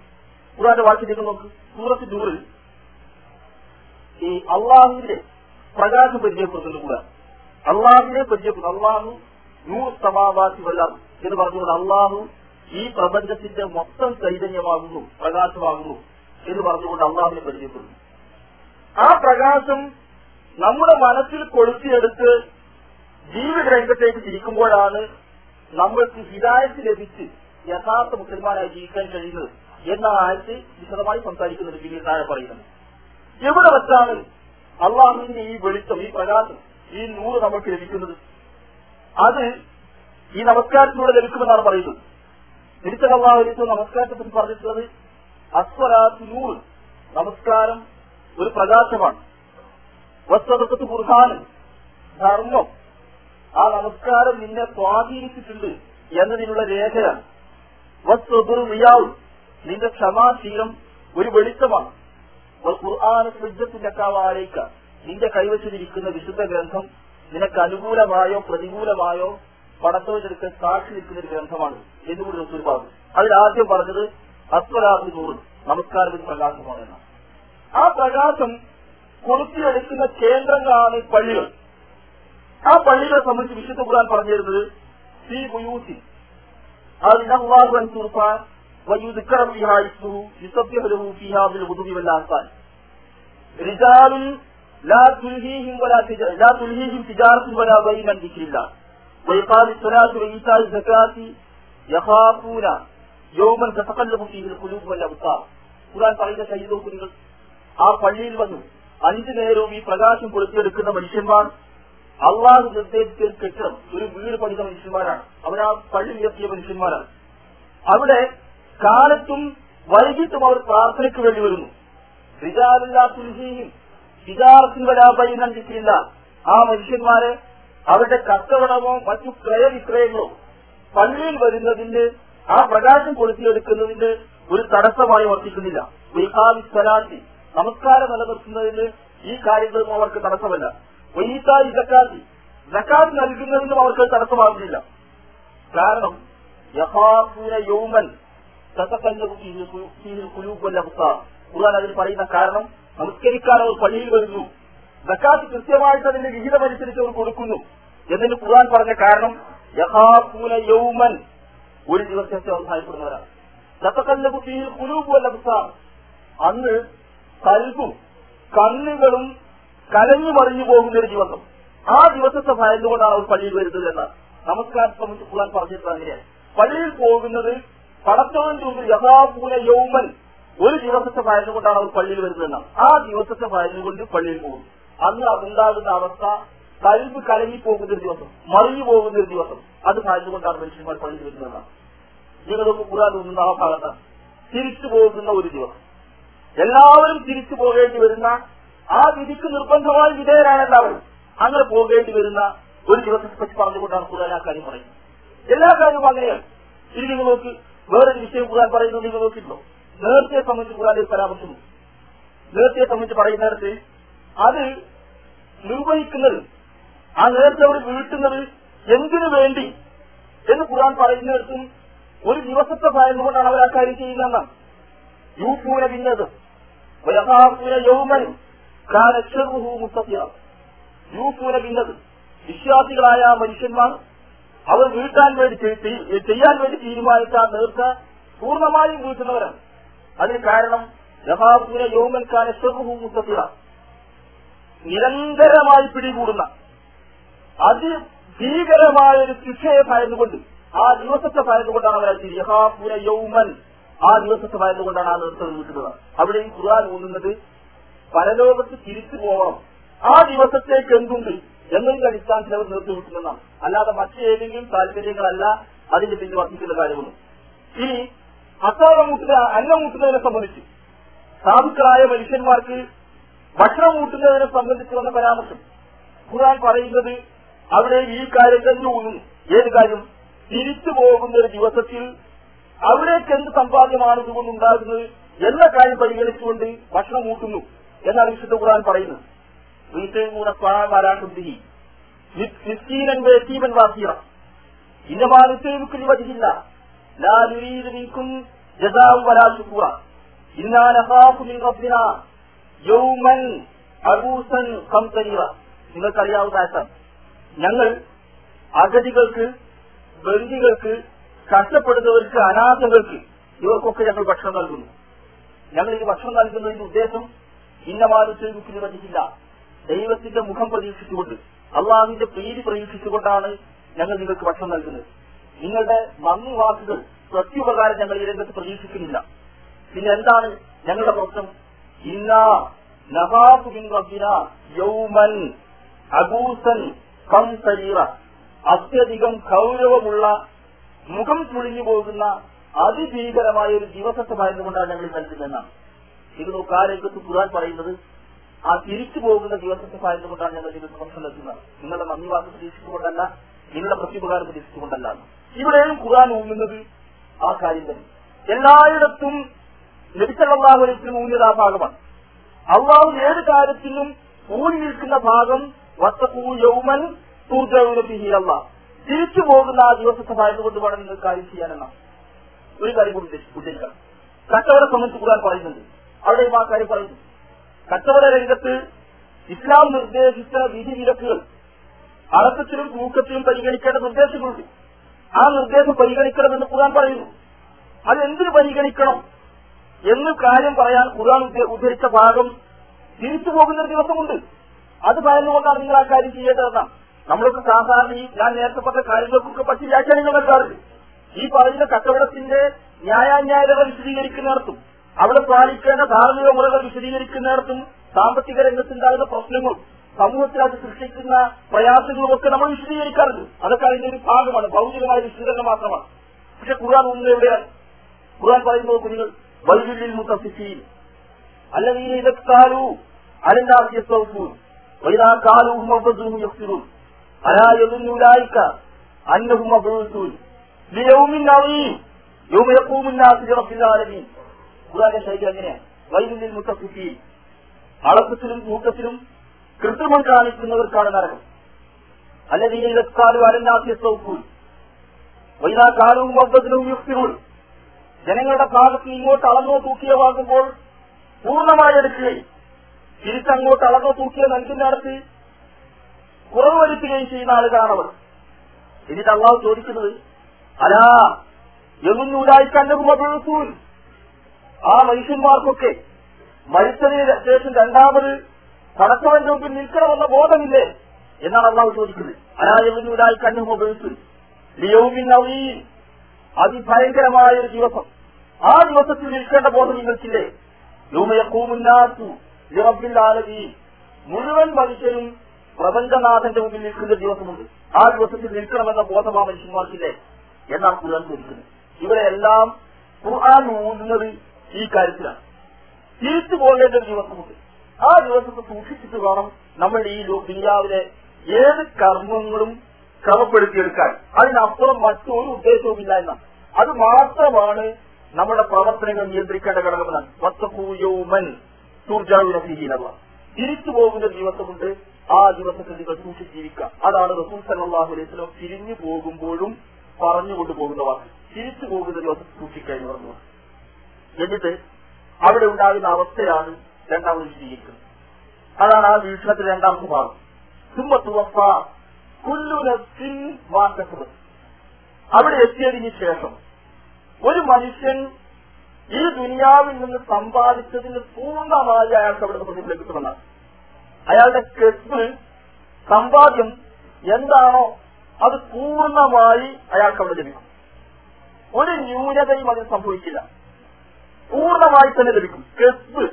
ഖുർആന്റെ വാക്കിലേക്ക് നോക്ക് സൂറത്ത് നൂറിൽ ഈ അള്ളാഹുവിന്റെ പ്രകാശം പരിചയപ്പെടുത്തുന്നു ഖുർആൻ. അള്ളാഹുവിനെ പരിചയപ്പെടുന്നു അള്ളാഹു നൂർ സമാവാസി വല്ലാം എന്ന് പറഞ്ഞുകൊണ്ട് അള്ളാഹു ഈ പ്രപഞ്ചത്തിന്റെ മൊത്തം ചൈതന്യമാകുന്നു പ്രകാശമാകുന്നു. എന്ന് പറഞ്ഞുകൊണ്ട് അള്ളാഹുവിനെ പരിചയപ്പെടുന്നു. ആ പ്രകാശം നമ്മുടെ മനസ്സിൽ കൊളുത്തിയെടുത്ത് ജീവിത രംഗത്തേക്ക് തിരിക്കുമ്പോഴാണ് നമ്മൾക്ക് ഹിതായത്ത് ലഭിച്ച് യഥാർത്ഥ മുസൽമാനായി ജീവിക്കാൻ കഴിയുന്നത് എന്ന ആയത്ത് വിശദമായി സംസാരിക്കുന്നത് പിന്നീട് താഴെ പറയുന്നത് എവിടെ വെച്ചാണ് അള്ളാഹുവിന്റെ ഈ വെളിച്ചം ഈ പ്രകാശം ഈ നൂറ് നമുക്ക് ലഭിക്കുന്നത്? അത് ഈ നമസ്കാരത്തിലൂടെ ലഭിക്കുമെന്നാണ് പറയുന്നത്. തിരിച്ച അള്ളാഹു നമസ്കാരത്തെ പറഞ്ഞിട്ടുള്ളത് അസ്വരാത്ത് നമസ്കാരം ഒരു പ്രകാശമാണ്. വസ്തുതത്ത് കുർഹാൻ ധർമ്മം. ആ നമസ്കാരം നിന്നെ സ്വാധീനിച്ചിട്ടുണ്ട് എന്നതിനുള്ള രേഖയാണ്. വസ്തുർ റിയാവും നിന്റെ ക്ഷമാശീലം ഒരു വെളിച്ചമാണ്. ഖുർആാന സുജത്തിന്റെ കാവാലേക്ക നിന്റെ കൈവശിരിക്കുന്ന വിശുദ്ധ ഗ്രന്ഥം നിനക്ക് അനുകൂലമായോ പ്രതികൂലമായോ പടത്തോടെടുക്കാൻ സാക്ഷി നിൽക്കുന്ന ഒരു ഗ്രന്ഥമാണ്. എന്നുകൂടി റസൂൽ പറഞ്ഞു അതിൽ ആദ്യം പറഞ്ഞത് അസ്വരാത്രി നൂറ് നമസ്കാരത്തിന് പ്രകാശമാണ് എന്നാണ് ആ പ്രകാശം കൊളുത്തിയെടുക്കുന്ന കേന്ദ്രങ്ങളാണ് പള്ളികൾ ആ പള്ളികളെ സംബന്ധിച്ച് വിശുദ്ധ ഖുർആൻ പറഞ്ഞു തരുന്നത് സി ബുയൂസി അതിനല്ലാഹു അൻ തുർഫാൻ ويذكر فيها اسمه يسبح له فيها بالغدو والآصال رجال لا تلهيهم ولا تج- لا تلهيهم تجارة ولا بيع عن ذكر الله وإقام الصلاة وإيتاء الزكاة يخافون യോമൻ കസക്കല്ലുമുട്ടിയിൽ കുലൂബ് വല്ല ഉത്താർ ഖുറാൻ പറയുന്ന ശരീരവും നിങ്ങൾ. ആ പള്ളിയിൽ വന്നു. അഞ്ചു നേരവും ഈ പ്രകാശം പൊളിച്ചെടുക്കുന്ന മനുഷ്യന്മാർ അള്ളാഹ് നിർദ്ദേശിച്ചൊരു കെട്ടിടം ഒരു വീട് പണിത മനുഷ്യന്മാരാണ്. അവർ ആ പള്ളി ഉയർത്തിയ മനുഷ്യന്മാരാണ്. അവിടെ കാലത്തും വൈകിട്ടും അവർ പ്രാർത്ഥനയ്ക്ക് വേണ്ടി വരുന്നു. വിചാരില്ലാത്തുൽഹിയും വിചാരത്തിൽ വരാപൈനം കിട്ടിയില്ല ആ മനുഷ്യന്മാരെ അവരുടെ കച്ചവടമോ മറ്റു ക്രയവിക്രയങ്ങളോ പള്ളിയിൽ വരുന്നതിന്റെ ആ പ്രകാശം കൊളുത്തിയെടുക്കുന്നതിന്റെ ഒരു തടസ്സമായി വർത്തിക്കുന്നില്ല. ഉൽഹാവി സ്വലാത്തി നമസ്കാരം നിലനിർത്തുന്നതിന് ഈ കാര്യങ്ങളും അവർക്ക് തടസ്സമല്ല. വൈത്തായി ജക്കാത്തി ജക്കാത്ത് നൽകുന്നതിനും അവർക്ക് തടസ്സമാകുന്നില്ല. കാരണം യഹാപൂര യൗമൻ ഖുർആൻ അതിൽ പറയുന്ന കാരണം നമസ്കരിക്കാൻ അവർ പള്ളിയിൽ വരുന്നു. സക്കാത്ത് കൃത്യമായിട്ട് അതിന്റെ വിഹിതമനുസരിച്ച് അവർ കൊടുക്കുന്നു. എന്നതിന് ഖുർആൻ പറഞ്ഞ കാരണം യഹാപൂന യൗമൻ ഒരു ദിവസത്തെ അവർ ഭയപ്പെടുന്നവരാണ് ഖുലൂബ് വൽ അബ്സാർ. അന്ന് കൽബും കണ്ണുകളും കലഞ്ഞു മറിഞ്ഞു പോകുന്ന ഒരു ദിവസം. ആ ദിവസത്തെ ഭയന്നുകൊണ്ടാണ് അവർ പള്ളിയിൽ വരുന്നത് എന്നാണ് നമസ്കാരം സംബന്ധിച്ച് കൂടാൻ പറഞ്ഞിട്ടുള്ളത് അങ്ങനെയാണ്. പള്ളിയിൽ പോകുന്നത് പടച്ചവന്റെ മുമ്പിൽ യഥാപൂല യൗമൻ ഒരു ദിവസത്തെ ഭയന്നുകൊണ്ടാണ് അവർ പള്ളിയിൽ വരുന്നത് എന്നാണ് ആ ദിവസത്തെ ഭയന്നുകൊണ്ട് പള്ളിയിൽ പോകും അന്ന് ഉണ്ടാകുന്ന അവസ്ഥ കൽബ് കലങ്ങി പോകുന്ന ഒരു ദിവസം മറിഞ്ഞു പോകുന്ന ഒരു ദിവസം. അത് ഭയന്നുകൊണ്ടാണ് മനുഷ്യന്മാർ പള്ളിയിൽ വരുന്നത് നിങ്ങളൊക്കെ ഖുർആൻ ഒന്നും ആ ഭാഗത്താണ് തിരിച്ചു പോകുന്ന ഒരു ദിവസം. എല്ലാവരും തിരിച്ചു പോകേണ്ടി വരുന്ന ആ വിധിക്ക് നിർബന്ധമായി വിധേയരാണ് എല്ലാവരും. അങ്ങനെ പോകേണ്ടി വരുന്ന ഒരു ദിവസത്തെ പറ്റി പറഞ്ഞുകൊണ്ടാണ് ഖുർആൻ ആ കാര്യം പറയുന്നത്. എല്ലാ കാര്യവും അങ്ങനെയാണ്. ഇനി നിങ്ങൾ നോക്കി വേറൊരു വിഷയം ഖുർആൻ പറയുന്നത് നിങ്ങൾ നോക്കിയിട്ടുണ്ടോ? നേരത്തെ സംബന്ധിച്ച് ഖുറാനിൽ പരാമർശമുണ്ട് നേരത്തെ സംബന്ധിച്ച് പറയുന്നിടത്ത് അത് നിർവഹിക്കുന്നത് ആ നേരത്തെ അവർ വീട്ടുന്നത് എന്തിനു വേണ്ടി? എന്ന് ഖുർആൻ പറയുന്നിടത്തും ഒരു ദിവസത്തെ ഭയന്നുകൊണ്ടാണ് അവർ ആ കാര്യം ചെയ്യുന്നതെന്നാണ് യൂഫൂന ഭിന്നത് മുസ്തഫിയ യൂഫൂന ഭിന്നത് വിശ്വാസികളായ മനുഷ്യന്മാർ അവർ വീട്ടാൻ വേണ്ടി ചെയ്- ചെയ്- ചെയ്യാൻ വേണ്ടി തീരുമാനിച്ച നേർച്ച പൂർണമായും വീട്ടുന്നവരാണ്. അതിന് കാരണം യഹാഫൂന യൗമൻ കാന ശർറുഹു മുസ്തഫിയ നിരന്തരമായി പിടികൂടുന്ന അതിഭീകരമായ ഒരു ശിക്ഷയെ ഭയന്നുകൊണ്ട് ആ ദിവസത്തെ ഭയന്നുകൊണ്ടാണ് അവർ യഹാപുര യൗമൻ. ആ ദിവസത്തെ ഭയന്നുകൊണ്ടാണ് ആ നൃത്തം വീട്ടുന്നത് അവിടെ ഈ ഖുർആൻ ഊന്നുന്നത് പരലോകത്ത് തിരിച്ചു പോകണം. ആ ദിവസത്തേക്ക് എന്തുണ്ട്? എന്നതിന്റെ അടിസ്ഥാനത്തിൽ അവർ നിർത്തി വിട്ടുന്നതാണ് അല്ലാതെ മറ്റേതെങ്കിലും താല്പര്യങ്ങളല്ല അതിന്റെ പിന്നിൽ വർദ്ധിക്കുന്ന കാര്യമൊന്നും ഇനി അത്താഴം മൂട്ടുക അന്നം മൂട്ടുന്നതിനെ സംബന്ധിച്ച് സാധുക്കളായ മനുഷ്യന്മാർക്ക് ഭക്ഷണം കൂട്ടുന്നതിനെ സംബന്ധിച്ച് വന്ന പരാമർശം. ഖുർആൻ പറയുന്നത് അവിടെ ഈ കാര്യം തന്നെ ഊന്നുന്നു ഏത് കാര്യം? തിരിച്ചു പോകുന്ന ഒരു ദിവസത്തിൽ അവിടേക്ക് എന്ത് സമ്പാദ്യമാണ് ഇതുകൊണ്ടുണ്ടാകുന്നത് എന്ന കാര്യം പരിഗണിച്ചുകൊണ്ട് ഭക്ഷണം കൂട്ടുന്നു എന്നാണ് വിശുദ്ധ ഖുർആൻ പറയുന്നത്. വീട്ടുകൂട സ്വാമാരാശുദ്ധി നിസ്കീനൻ വേസീവൻ വാസിയ ഇന്നമാനുസേവിക്കുന്ന വധിയില്ല ലാ നുരീദ് മിൻകും ജസാഉ വലാ ശുക്ര മിൻ റബ്ബിനാ. യൗമൻ അബൂസൻ ഖംതരീറ നിങ്ങൾക്കറിയാവുന്ന ആയത്താണ് ഞങ്ങൾ അഗതികൾക്ക് ബന്ദികൾക്ക് കഷ്ടപ്പെടുന്നവർക്ക് അനാഥകൾക്ക് ഇവർക്കൊക്കെ ഞങ്ങൾ ഭക്ഷണം നൽകുന്നു. ഞങ്ങൾ ഈ ഭക്ഷണം നൽകുന്നതിന്റെ ഉദ്ദേശം ഇന്നമാനുസരിച്ച് വധിക്കില്ല ദൈവത്തിന്റെ മുഖം പ്രതീക്ഷിച്ചുകൊണ്ട് അള്ളാഹിന്റെ പ്രീതി പ്രതീക്ഷിച്ചുകൊണ്ടാണ് ഞങ്ങൾ നിങ്ങൾക്ക് ഭക്ഷണം നൽകുന്നത്. നിങ്ങളുടെ നന്ദി വാക്കുകൾ പ്രത്യുപകാരം ഞങ്ങൾ ഈ രംഗത്ത് പ്രതീക്ഷിക്കുന്നില്ല. പിന്നെ എന്താണ് ഞങ്ങളുടെ പ്രശ്നം? ഇന്നാ നവാബു ബിൻ റബ്ബിന യൗമൻ അബൂസൻ കം സരീറ അത്യധികം ഗൗരവമുള്ള മുഖം ചുളിഞ്ഞു പോകുന്ന അതിഭീകരമായ ഒരു ദിവസത്തെ ഭയന്നുകൊണ്ടാണ് ഞങ്ങൾ നൽകുന്നതെന്നാണ് ഇത് നോക്കുക ആ രംഗത്ത് ഖുർആൻ പറയുന്നത് ആ തിരിച്ചു പോകുന്ന ദിവസത്തെ ഭയന്നുകൊണ്ടാണ് ഞങ്ങൾ നിങ്ങൾക്ക് ഭക്ഷണം നൽകുന്നത്. നിങ്ങളുടെ വാക്ക് പ്രതീക്ഷിച്ചുകൊണ്ടല്ല നിങ്ങളുടെ പ്രത്യുപകാരം പ്രതീക്ഷിച്ചുകൊണ്ടല്ല. ഇവിടെയും ഖുർആൻ ഊന്നുന്നത് ആ കാര്യം തന്നെ. എല്ലായിടത്തും ലഭിച്ചുള്ളാഹുലത്തിന് ഊന്നിയത് ആ ഭാഗമാണ്. അള്ളാഹു ഏത് കാര്യത്തിലും ഊന്നി നിൽക്കുന്ന ഭാഗം യൗമൻ തിരിച്ചു പോകുന്ന ആ ദിവസത്തെ ഭയന്നുകൊണ്ട് വേണം നിങ്ങൾ കാര്യം ചെയ്യാനെന്നാണ് ഒരു കാര്യം കൂടി ഉദ്ദേശി- ഉദ്ദേശിക്കണം. കച്ചവട സംബന്ധിച്ച് കൂടാൻ പറയുന്നുണ്ട്. അവിടെയും ആ കാര്യം പറയുന്നു. കച്ചവട രംഗത്ത് ഇസ്ലാം നിർദ്ദേശിച്ച വിധി വിലക്കുകൾ അളക്കത്തിലും തൂക്കത്തിലും പരിഗണിക്കേണ്ട നിർദ്ദേശങ്ങളുണ്ട്. ആ നിർദ്ദേശം പരിഗണിക്കണമെന്ന് ഖുർആൻ പറയുന്നു. അത് എന്തിനു പരിഗണിക്കണം എന്ന് കാര്യം പറയാൻ ഖുർആൻ ഉദ്ധ- ഉദ്ധരിച്ച ഭാഗം തിരിച്ചു പോകുന്ന ദിവസമുണ്ട്. അത് പറഞ്ഞുകൊണ്ടാണ് നിങ്ങൾ ആ കാര്യം ചെയ്യേണ്ടതെന്നാണ് നമ്മളൊക്കെ സാധാരണ ഈ ഞാൻ നേരത്തെ പറഞ്ഞ കാര്യങ്ങൾക്കൊക്കെ പറ്റി വ്യാഖ്യാനങ്ങൾ നടക്കാറുണ്ട് ഈ പറയുന്ന കച്ചവടത്തിന്റെ ന്യായാന്യായത വിശദീകരിക്കുന്നിടത്തും അവിടെ പാലിക്കേണ്ട ധാർമ്മിക മുറകൾ വിശദീകരിക്കുന്നിടത്തും സാമ്പത്തിക രംഗത്തുണ്ടാകുന്ന പ്രശ്നങ്ങളും സമൂഹത്തിനകത്ത് സൃഷ്ടിക്കുന്ന പ്രയാസങ്ങളും ഒക്കെ നമ്മൾ വിശദീകരിക്കാറുണ്ട്. അതൊക്കെ അതിന്റെ ഒരു ഭാഗമാണ്. ഭൗതികമായ വിശദീകരണം മാത്രമാണ്. പക്ഷെ ഖുർആൻ ഒന്നും എവിടെയാണ്? ഖുർആൻ പറയുമ്പോൾ കുഞ്ഞുങ്ങൾ വൈദ്യുതിയിൽ മുത്തസിഫീൻ. അല്ലെങ്കിൽ ഇതൊക്കെ അലണ്ടാസിയത്തോപ്പൂർ അന്നഹും യൗമ അളക്കത്തിലും കൂട്ടത്തിലും കൃത്രിമം കാണിക്കുന്നവർക്കാണ് നരകം. അല്ലെങ്കിൽ ഇലക്കാലും അലന്നാസിയ സൗക്കൂൻ വൈതാക്കാലവും മബ്ബത്തിലും യുക്തിരുൾ ജനങ്ങളുടെ ഭാഗത്ത് ഇങ്ങോട്ട് അളന്നോ തൂക്കിയോ വാങ്ങുമ്പോൾ പൂർണമായി എടുക്കുകയും തിരിച്ചങ്ങോട്ട് അളവ് തൂക്കിയ നൽകുന്നിടത്ത് കുറവ് വരുത്തുകയും ചെയ്യുന്ന ആളുകളാണവർ. എന്നിട്ട് അള്ളാഹു ചോദിക്കുന്നത് അലാ എങ്ങുന്നൂലായി കണ്ണകുമപഴുത്തൂൻ ആ മനുഷ്യന്മാർക്കൊക്കെ മരിച്ചതിന് ശേഷം രണ്ടാമത് പടച്ചവന്റെ മുമ്പിൽ നിൽക്കണമെന്ന ബോധമില്ലേ എന്നാണ് അള്ളാഹു ചോദിക്കുന്നത്. അലാ എങ്ങുന്നൂലായി കണ്ണുമപഴുത്തൂൻ ലിയൗമിൻ നവീൻ അതിഭയങ്കരമായ ഒരു ദിവസം. ആ ദിവസത്തിൽ നിൽക്കേണ്ട ബോധം നിങ്ങൾക്കില്ലേ? യൂമയക്കൂമുന്നാസു ലിറബ്ബിൽ ആലമീൻ. മുഴുവൻ മനുഷ്യരും പ്രപഞ്ചനാഥന്റെ മുമ്പിൽ നിൽക്കുന്ന ദിവസമുണ്ട്. ആ ദിവസത്തിൽ നിൽക്കണമെന്ന ബോധം ആ മനുഷ്യന്മാർക്കില്ലേ? എന്നാണ് ഖുർആൻ ചോദിക്കുന്നത്. ഇവരെല്ലാം ഖുർആൻ ഊന്നുന്നത് ഈ കാര്യത്തിലാണ്. തിരിച്ചു പോകേണ്ട ഒരു ദിവസമുണ്ട്. ആ ദിവസത്തെ സൂക്ഷിച്ചിട്ട് വേണം നമ്മൾ ഈ ദുനിയാവിലെ ഏത് കർമ്മങ്ങളും ക്രമപ്പെടുത്തിയെടുക്കാൻ. അതിനപ്പുറം മറ്റൊരു ഉദ്ദേശവുമില്ല എന്നാണ്. അത് മാത്രമാണ് നമ്മുടെ പ്രവർത്തനങ്ങൾ നിയന്ത്രിക്കേണ്ട ഘടകമെന്നാണ്. സൂർജാവിനീനവ തിരിച്ചു പോകുന്ന ദിവസമുണ്ട് ആ ദിവസത്തെ നിങ്ങൾ സൂക്ഷിച്ച് ജീവിക്കുക അതാണ് റസൂൽ സല്ലാഹു അലൈഹി സ്വലം തിരിഞ്ഞു പോകുമ്പോഴും പറഞ്ഞുകൊണ്ട് പോകുന്ന വാക്ക്. തിരിച്ചു പോകുന്ന ദിവസം സൂക്ഷിക്കാൻ പറഞ്ഞു എന്നിട്ട് അവിടെ ഉണ്ടാകുന്ന അവസ്ഥയാണ് രണ്ടാമത് വിശദീകരിക്കുന്നത്. അതാണ് ആ വീക്ഷണത്തിൽ രണ്ടാമത്തെ ഭാഗം. സുമ്മത്തുവപ്പ കുല്ലുനത്തിൻ വാക്കസത് അവിടെ എത്തിയതിനു ശേഷം ഒരു മനുഷ്യൻ ഈ ദുനിയാവിൽ നിന്ന് സമ്പാദിച്ചതിന് പൂർണമായി അയാൾക്ക് അവിടെ പ്രതിഫലം ലഭിക്കുമെന്നാണ്. അയാളുടെ കെട്ട് സമ്പാദ്യം എന്താണോ അത് പൂർണമായി അയാൾക്ക് അവിടെ ലഭിക്കും. ഒരു ന്യൂനതയും അതിന് സംഭവിക്കില്ല. പൂർണമായി തന്നെ ലഭിക്കും. കെസ്ബ്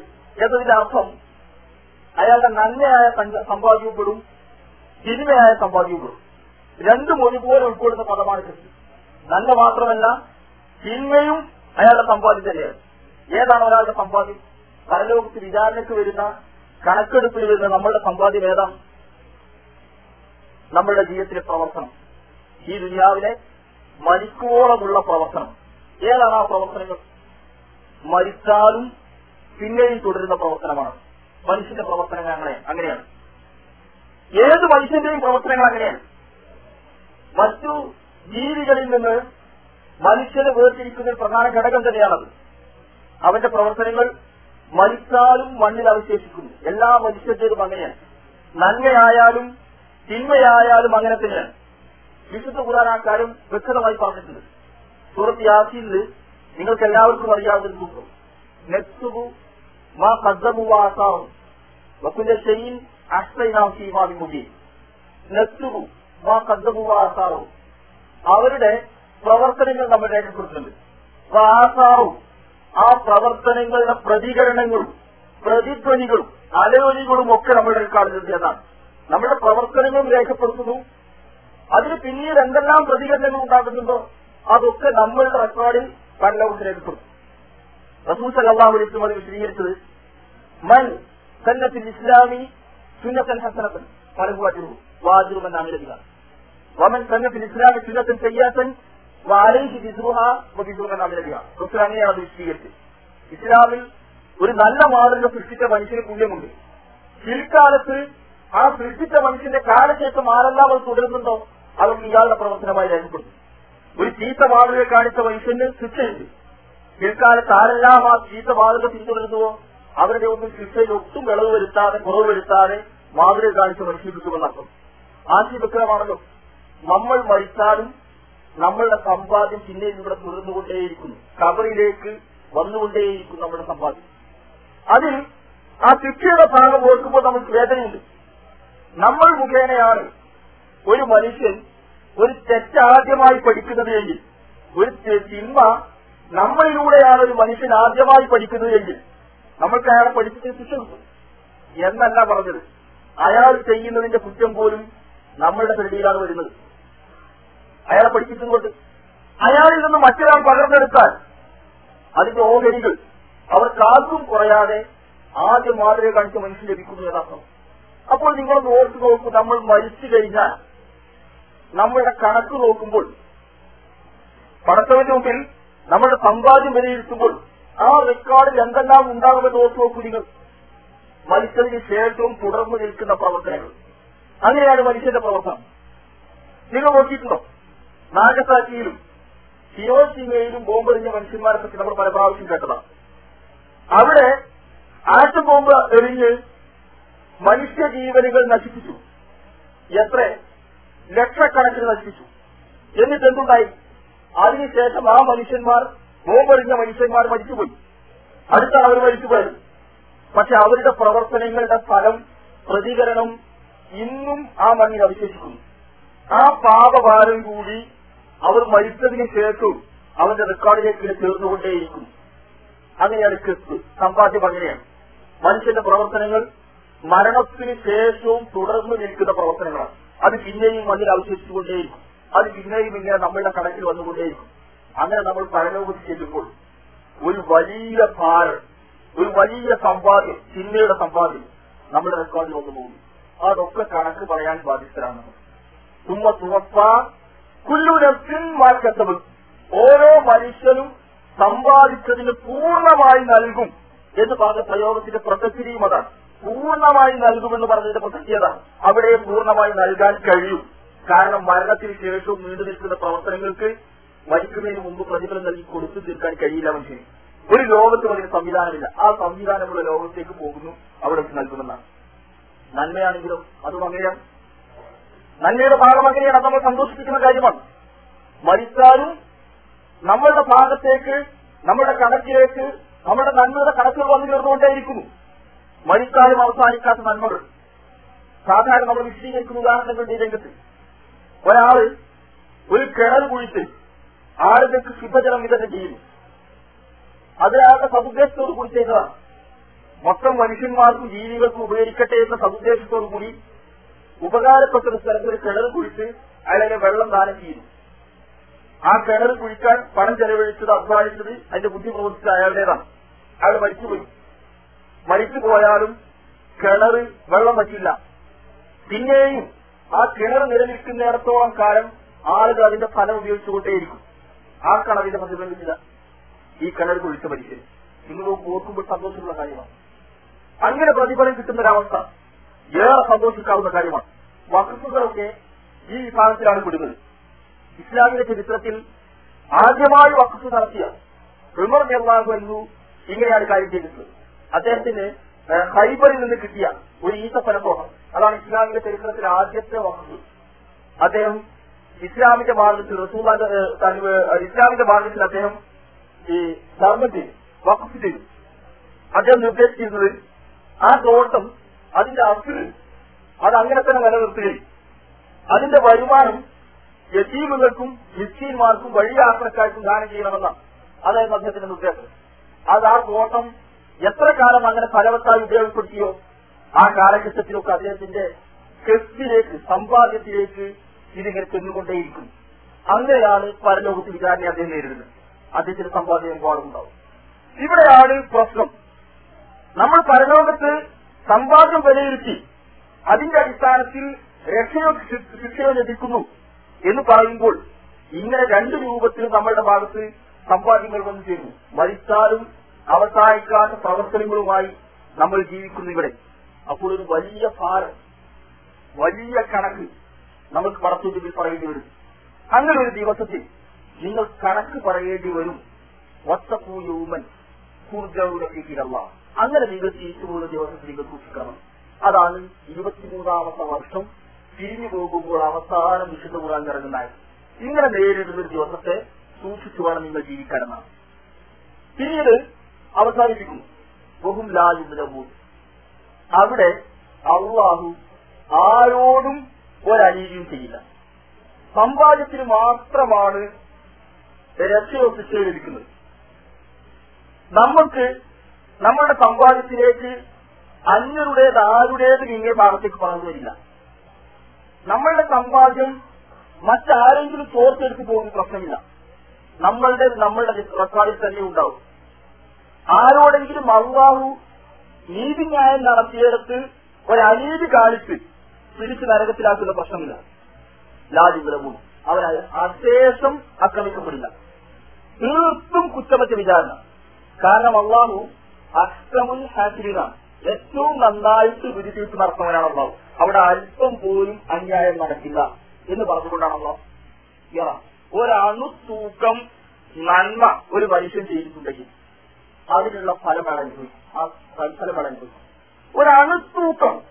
എന്നതിന്റെ അർത്ഥം അയാളുടെ നന്മയായ സമ്പാദ്യപ്പെടും തിരുമയായ സമ്പാദ്യപ്പെടും. രണ്ടും ഒരുപോലെ ഉൾക്കൊള്ളുന്ന പദമാണ് കെസ്ബ് നന്മ മാത്രമല്ല തിന്മയും അയാളുടെ സമ്പാദ്യം തന്നെയാണ്. ഏതാണ് ഒരാളുടെ സമ്പാദ്യം? പരലോകത്ത് വിചാരണയ്ക്ക് വരുന്ന കണക്കെടുപ്പിൽ വരുന്ന നമ്മളുടെ സമ്പാദ്യം ഏതാണ്? നമ്മളുടെ ജീവിതത്തിലെ പ്രവർത്തനം. ഈ ദുനിയാവിലെ മരിക്കോളമുള്ള പ്രവർത്തനം. ഏതാണ് ആ പ്രവർത്തനങ്ങൾ? മരിച്ചാലും പിന്നെയും തുടരുന്ന പ്രവർത്തനമാണ്. മനുഷ്യന്റെ പ്രവർത്തനങ്ങൾ അങ്ങനെ അങ്ങനെയാണ്. ഏത് മനുഷ്യന്റെയും പ്രവർത്തനങ്ങൾ അങ്ങനെയാണ്. മറ്റു ജീവികളിൽ നിന്ന് മനുഷ്യനെ വേർതിരിക്കുന്ന പ്രധാന ഘടകം തന്നെയാണത്. അവന്റെ പ്രവർത്തനങ്ങൾ മരിച്ചാലും മണ്ണിൽ അവശേഷിക്കുന്നു. എല്ലാ മനുഷ്യന്റേതും അങ്ങനെയാണ്. നന്മയായാലും തിന്മയായാലും അങ്ങനെ തന്നെയാണ്. വിശുദ്ധ ഖുർആൻ ആ കാര്യം വ്യക്തമായി പറഞ്ഞിട്ടുണ്ട്. സൂറത്ത് യാസീനിൽ നിങ്ങൾക്ക് എല്ലാവർക്കും അറിയാവുന്ന സൂത്രം. നെക്സുബു മാ കദ്ദമു വാസാറും വക്കുന്റെ ഷെയിൻ അഷ്ടൈനാസി ഫീമാവി മുബീൻ. നെക്സുബു മാ കദ്ദമു വാസാറും അവരുടെ പ്രവർത്തനങ്ങൾ നമ്മൾ രേഖപ്പെടുത്തുന്നുണ്ട് വാസാറും ആ പ്രവർത്തനങ്ങളുടെ പ്രതികരണങ്ങളും പ്രതിധ്വനികളും അലയോലികളും ഒക്കെ നമ്മുടെ കാണുന്നത് എന്നാണ്. നമ്മുടെ പ്രവർത്തനങ്ങളും രേഖപ്പെടുത്തുന്നു. അതിന് പിന്നീട് എന്തെല്ലാം പ്രതികരണങ്ങൾ ഉണ്ടാകുന്നുണ്ടോ അതൊക്കെ നമ്മളുടെ റെക്കോർഡിൽ പരലോകത്ത് രേഖപ്പെടുത്തും. റസൂൽ സല്ലല്ലാഹു അലൈഹി വസല്ലം അത് വിശദീകരിച്ചത് മൻ സന്നത്തിൽ ഇസ്ലാമി സുന്നത്തൻ ഹസനത്തൻ പലഹു വാജിറും എന്ന അമിരതികാണ് വമൻ സന്നത്തിൽ ഇസ്ലാമി സുന്നത്തൻ സയ്യാത്തൻ അങ്ങനെയാണ് ഇസ്ലാമിൽ ഒരു നല്ല മാതൃക സൃഷ്ടിച്ച മനുഷ്യന് പുണ്യമുണ്ട് പിൽക്കാലത്ത് ആ സൃഷ്ടിച്ച മനുഷ്യന്റെ കാലശേഷം ആരെല്ലാം അത് തുടരുന്നുണ്ടോ? അതൊക്കെ ഇയാളുടെ പ്രവർത്തനമായി രേഖപ്പെടുത്തും ഒരു ചീത്ത മാതൃക കാണിച്ച മനുഷ്യന് ശിക്ഷയുണ്ട്. പിൽക്കാലത്ത് ആരെല്ലാം ആ ചീത്ത മാതൃക പിന്തുടരുന്നുവോ? അവരുടെ ഒന്നും ശിക്ഷയിൽ ഒട്ടും വിളവ് വരുത്താതെ കുറവ് വരുത്താതെ മാതൃക കാണിച്ച മനുഷ്യന് കിട്ടുമെന്നർത്ഥം ആശയവിക്രമാണല്ലോ നമ്മൾ മരിച്ചാലും നമ്മളുടെ സമ്പാദ്യം പിന്നെയും ഇവിടെ തുടർന്നുകൊണ്ടേയിരിക്കുന്നു. കബറിലേക്ക് വന്നുകൊണ്ടേയിരിക്കും നമ്മുടെ സമ്പാദ്യം. അതിൽ ആ ശിക്ഷയുടെ ഭാഗം ഓർക്കുമ്പോൾ നമുക്ക് വേദനയുണ്ട്. നമ്മൾ മുഖേനയാണ് ഒരു മനുഷ്യൻ ഒരു തെറ്റാദ്യമായി പഠിക്കുന്നത് എങ്കിൽ ഒരു തിന്മ നമ്മളിലൂടെയാണ് ഒരു മനുഷ്യൻ ആദ്യമായി പഠിക്കുന്നത് എങ്കിൽ നമ്മൾക്ക് അയാളെ പഠിപ്പിച്ച ശിക്ഷ എന്നല്ല പറഞ്ഞത്. അയാൾ ചെയ്യുന്നതിന്റെ കുറ്റം പോലും നമ്മളുടെ പരിധിയിലാണ് വരുന്നത്. അയാളെ പഠിപ്പിച്ചുകൊണ്ട് അയാളിൽ നിന്ന് മറ്റൊരാൾ പകർന്നെടുത്താൽ അതിന്റെ ഓഹരികൾ അവർക്ക് ആർക്കും കുറയാതെ ആദ്യം മാതൃക കാണിച്ച് മനുഷ്യൻ ലഭിക്കുന്നു എന്നർത്ഥം. അപ്പോൾ നിങ്ങളൊന്ന് ഓർത്തു നോക്കൂ നമ്മൾ മരിച്ചു കഴിഞ്ഞാൽ നമ്മുടെ കണക്ക് നോക്കുമ്പോൾ പടത്തവന്റെ മുമ്പിൽ നമ്മുടെ സമ്പാദ്യം വിലയിരുത്തുമ്പോൾ ആ റെക്കോർഡിൽ എന്തെല്ലാം ഉണ്ടാകുമെന്ന് ഓർത്തു നോക്കൂ നിങ്ങൾ. മത്സരത്തിന് ശേഷവും തുടർന്ന് നിൽക്കുന്ന പ്രവർത്തനങ്ങൾ. അങ്ങനെയാണ് മനുഷ്യന്റെ പ്രവർത്തനം. നിങ്ങൾ നോക്കിയിട്ടുണ്ടോ? നാഗസാക്ഷിയിലും ഹിരോഷിമയിലും ബോംബെറിഞ്ഞ മനുഷ്യന്മാരെ പറ്റി നമ്മൾ പല പ്രാവശ്യം കേട്ടതാണ്. അവിടെ ആറ്റം ബോംബ് എറിഞ്ഞ് മനുഷ്യജീവനുകൾ നശിപ്പിച്ചു. എത്ര? ലക്ഷക്കണക്കിന് നശിപ്പിച്ചു. എന്നിട്ട് എന്തുണ്ടായി അതിനുശേഷം ആ മനുഷ്യന്മാർ ബോംബെറിഞ്ഞ മനുഷ്യന്മാർ മരിച്ചുപോയി. അടുത്ത അവർ മരിച്ചുപോയത് പക്ഷെ അവരുടെ പ്രവർത്തനങ്ങളുടെ ഫലം പ്രതികരണം ഇന്നും ആ മണ്ണിൽ അവശേഷിക്കുന്നു. ആ പാപഭാരം കൂടി അവർ മരിച്ചതിന് ശേഷവും അവന്റെ റെക്കോർഡിലേക്ക് ചേർന്നുകൊണ്ടേയിരിക്കും അങ്ങനെയാണ് ക്രിസ്തു. സമ്പാദ്യം അങ്ങനെയാണ്. മനുഷ്യന്റെ പ്രവർത്തനങ്ങൾ മരണത്തിന് ശേഷവും തുടർന്നു നിൽക്കുന്ന പ്രവർത്തനങ്ങളാണ്. അത് പിന്നെയും മണ്ണിൽ അവശേഷിച്ചുകൊണ്ടേയിരിക്കും അത് പിന്നെയും ഇങ്ങനെ നമ്മളുടെ കണക്കിൽ വന്നുകൊണ്ടേയിരിക്കും അങ്ങനെ നമ്മൾ പരലോകത്ത് ചെല്ലുമ്പോൾ ഒരു വലിയ ഭാരം ഒരു വലിയ സമ്പാദ്യം ചിന്തയുടെ സമ്പാദ്യം നമ്മുടെ റെക്കോർഡിൽ വന്നു പോകും അതൊക്കെ കണക്ക് പറയാൻ ബാധ്യസ്ഥരാണ് നമ്മൾ. തുമ്മ കുല്ലുനത്തിൻ മാർക്കത്തവ് ഓരോ മനുഷ്യനും സമ്പാദിച്ചതിന് പൂർണമായി നൽകും എന്ന് പറഞ്ഞ പ്രയോഗത്തിന്റെ പ്രസക്തിയും അതാണ്. പൂർണമായി നൽകുമെന്ന് പറഞ്ഞതിന്റെ പ്രസക്തി അതാണ്. അവിടെ പൂർണമായി നൽകാൻ കഴിയും. കാരണം മരണത്തിന് ശേഷവും നീണ്ടു നിൽക്കുന്ന പ്രവർത്തനങ്ങൾക്ക് മരിക്കുന്നതിന് മുമ്പ് പ്രതിഫലം നൽകി കൊടുത്തു തീർക്കാൻ കഴിയില്ല മനുഷ്യന്. ഒരു ലോകത്തും അതിന് സംവിധാനമില്ല. ആ സംവിധാനമുള്ള ലോകത്തേക്ക് പോകുന്നു അവിടെ നൽകുമെന്നാണ്. നന്മയാണെങ്കിലും അതും അങ്ങനെയാണ്. നന്മയുടെ ഭാഗം അങ്ങനെയാണ് നമ്മൾ സന്തോഷിപ്പിക്കുന്ന കാര്യമാണ്. മരിച്ചാലും നമ്മളുടെ ഭാഗത്തേക്ക് നമ്മുടെ കണക്കിലേക്ക് നമ്മുടെ നന്മയുടെ കണക്കുകൾ വന്നു ചേർന്നുകൊണ്ടേയിരിക്കുന്നു മരിച്ചാലും അവസാനിക്കാത്ത നന്മകൾ. സാധാരണ നമ്മൾ വിശദീകരിക്കുന്ന ഉദാഹരണങ്ങളുടെ രംഗത്ത്. ഒരാൾ ഒരു കിണർ കുഴിച്ച് ആളുകൾക്ക് ശുദ്ധജലം വിതരണം ചെയ്യുന്നു. അത് അയാളുടെ സതുദ്ദേശത്തോട് കൂടി മൊത്തം മനുഷ്യന്മാർക്കും ജീവികൾക്കും ഉപകരിക്കട്ടെ എന്ന സതുദ്ദേശത്തോടു കൂടി ഉപകാരപ്പെട്ട ഒരു സ്ഥലത്ത് ഒരു കിണർ കുഴിച്ച് അയാളെ വെള്ളം ദാനം ചെയ്യുന്നു. ആ കിണർ കുഴിക്കാൻ പണം ചെലവഴിച്ചത് അധ്വാനിച്ചത് അതിന്റെ ബുദ്ധി പ്രവർത്തിച്ചത് അയാളുടേതാണ്. അയാൾ മരിച്ചുപോയി. മരിച്ചു പോയാലും കിണർ വെള്ളം വറ്റില്ല. പിന്നെയും ആ കിണർ നിലനിൽക്കുന്നിടത്തോളം കാലം ആളുകൾ അതിന്റെ ഫലം ഉപയോഗിച്ചുകൊണ്ടേയിരിക്കും. ആ കണവിന്റെ പ്രതിബന്ധിച്ചില്ല ഈ കിണർ കുഴിച്ച് മരിക്കരുത് നിങ്ങൾ ഓർക്കുമ്പോൾ സന്തോഷമുള്ള കാര്യമാണ്. അങ്ങനെ പ്രതിഫലം കിട്ടുന്ന ഒരവസ്ഥ ഏറെ സന്തോഷിക്കാവുന്ന കാര്യമാണ്. വകുപ്പുകളൊക്കെ ഈ വിഭാഗത്തിലാണ് പെടുന്നത് ഇസ്ലാമിന്റെ ചരിത്രത്തിൽ ആദ്യമായി വഖഫ് നടത്തിയ ഉമർ നിർവാഹു ഇങ്ങനെയാണ് കാര്യം ചെയ്തിട്ടുള്ളത്. അദ്ദേഹത്തിന് ഹൈബറിൽ നിന്ന് കിട്ടിയ ഒരു ഈത്തപ്പനത്തോട്ടം അതാണ് ഇസ്ലാമിന്റെ ചരിത്രത്തിൽ ആദ്യത്തെ വഖഫ് അദ്ദേഹം ഇസ്ലാമിന്റെ മാർഗത്തിൽ ഇസ്ലാമിന്റെ മാർഗത്തിൽ അദ്ദേഹം ഈ ധർമ്മത്തിൽ വഖഫ് ചെയ്തു. അദ്ദേഹം നിർദ്ദേശിച്ചിരുന്നത് ആ തോട്ടം അതിന്റെ അസുൽ അത് അങ്ങനെ തന്നെ നിലനിർത്തുകയും അതിന്റെ വരുമാനം യസീമുകൾക്കും മിസ്കീന്മാർക്കും വഴിയാത്രക്കാർക്കും ദാനം ചെയ്യണമെന്ന അതായത് അദ്ദേഹത്തിന്റെ നിർദ്ദേശം. അത് ആ കോട്ടം എത്ര കാലം അങ്ങനെ ഫലവത്തായി ഉപയോഗപ്പെടുത്തിയോ ആ കാലഘട്ടത്തിലൊക്കെ അദ്ദേഹത്തിന്റെ കെസ്റ്റിലേക്ക് സമ്പാദ്യത്തിലേക്ക് ഇതിങ്ങനെ ചെന്നുകൊണ്ടേയിരിക്കും. അങ്ങനെയാണ് പരലോകത്തിൽ വിചാരണ അദ്ദേഹം നേരിടുന്നത്. അദ്ദേഹത്തിന്റെ സമ്പാദ്യം പാടുണ്ടാവും ഇവിടെയാണ് പ്രശ്നം. നമ്മൾ പരലോകത്ത് സമ്പാദ്യം വിലയിരുത്തി അതിന്റെ അടിസ്ഥാനത്തിൽ രക്ഷയോ ശിക്ഷയോ ലഭിക്കുന്നു എന്ന് പറയുമ്പോൾ ഇങ്ങനെ രണ്ട് രൂപത്തിൽ നമ്മളുടെ ഭാഗത്ത് സമ്പാദ്യങ്ങൾ വന്നു ചേരുന്നു മരിച്ചാലും അവസാനിക്കാത്ത പ്രവർത്തനങ്ങളുമായി നമ്മൾ ജീവിക്കുന്നു ഇവിടെ. അപ്പോൾ ഒരു വലിയ ഭാരം വലിയ കണക്ക് നമുക്ക് പടത്തുണ്ടെങ്കിൽ പറയേണ്ടി വരും. അങ്ങനെ ഒരു ദിവസത്തിൽ നിങ്ങൾ കണക്ക് പറയേണ്ടി വരും. വത്തപ്പൂയൂമൻ കൂർജൗരല്ല അങ്ങനെ നിങ്ങൾ തിരിച്ചു പോകുന്ന ദിവസത്തിൽ നിങ്ങൾ സൂക്ഷിക്കണം. അതാണ് ഇരുപത്തിമൂന്നാമത്തെ വർഷം പിരിഞ്ഞു പോകുമ്പോൾ അവസാനം വിശുദ്ധ കൂടാൻ ഇറങ്ങുന്നത് ഇങ്ങനെ നേരിടുന്ന ഒരു ദിവസത്തെ സൂക്ഷിച്ചു വേണം നിങ്ങൾ ജീവിക്കാനെന്നാണ് പിന്നീട് അവസാനിപ്പിക്കുന്നു. ബഹും ലായുലമൂൻ അവിടെ അള്ളാഹു ആരോടും ഒരനീതിയും ചെയ്യില്ല. സമ്പാദ്യത്തിന് മാത്രമാണ് രക്ഷയോ ശിക്ഷയോ നമ്മൾക്ക് നമ്മളുടെ സമ്പാദ്യത്തിലേക്ക് അന്യരുടേത് ആരുടേത് ഇങ്ങേ ഭാഗത്തേക്ക് പറഞ്ഞു വരില്ല. നമ്മളുടെ സമ്പാദ്യം മറ്റാരെങ്കിലും ചോർത്തെടുത്ത് പോകുന്ന പ്രശ്നമില്ല. നമ്മളുടെ നമ്മളുടെ റെക്കോർഡിൽ തന്നെ ഉണ്ടാവും. ആരോടെങ്കിലും അള്ളാഹു നീതിന്യായം നടത്തിയെടുത്ത് ഒരനീതി കാണിച്ച് പിടിച്ച് നരകത്തിലാക്കുന്ന പ്രശ്നമില്ല. ലാജിഗ്രഹവും അവരായ അശേഷം ആക്രമിക്കപ്പെടില്ല. തീർത്തും കുറ്റമറ്റ വിചാരണ. കാരണം അള്ളാഹു അക്രമുൽ ഹാസിനാണ് ഏറ്റവും നന്നായിട്ട് വിധി നടത്തുന്നവനാണല്ലോ നടത്തുന്നവനാണ് അവിടെ അല്പം പോലും അന്യായം നടക്കില്ല എന്ന് പറഞ്ഞുകൊണ്ടാണല്ലോ. ഒരണു തൂക്കം നന്മ ഒരു മനുഷ്യൻ ചെയ്തിട്ടുണ്ടെങ്കിൽ അതിനുള്ള ഫലമാണ് അനുഭവിക്കും ആ ഫലമാണ് അനുഭവിക്കും ഒരു തൂക്കം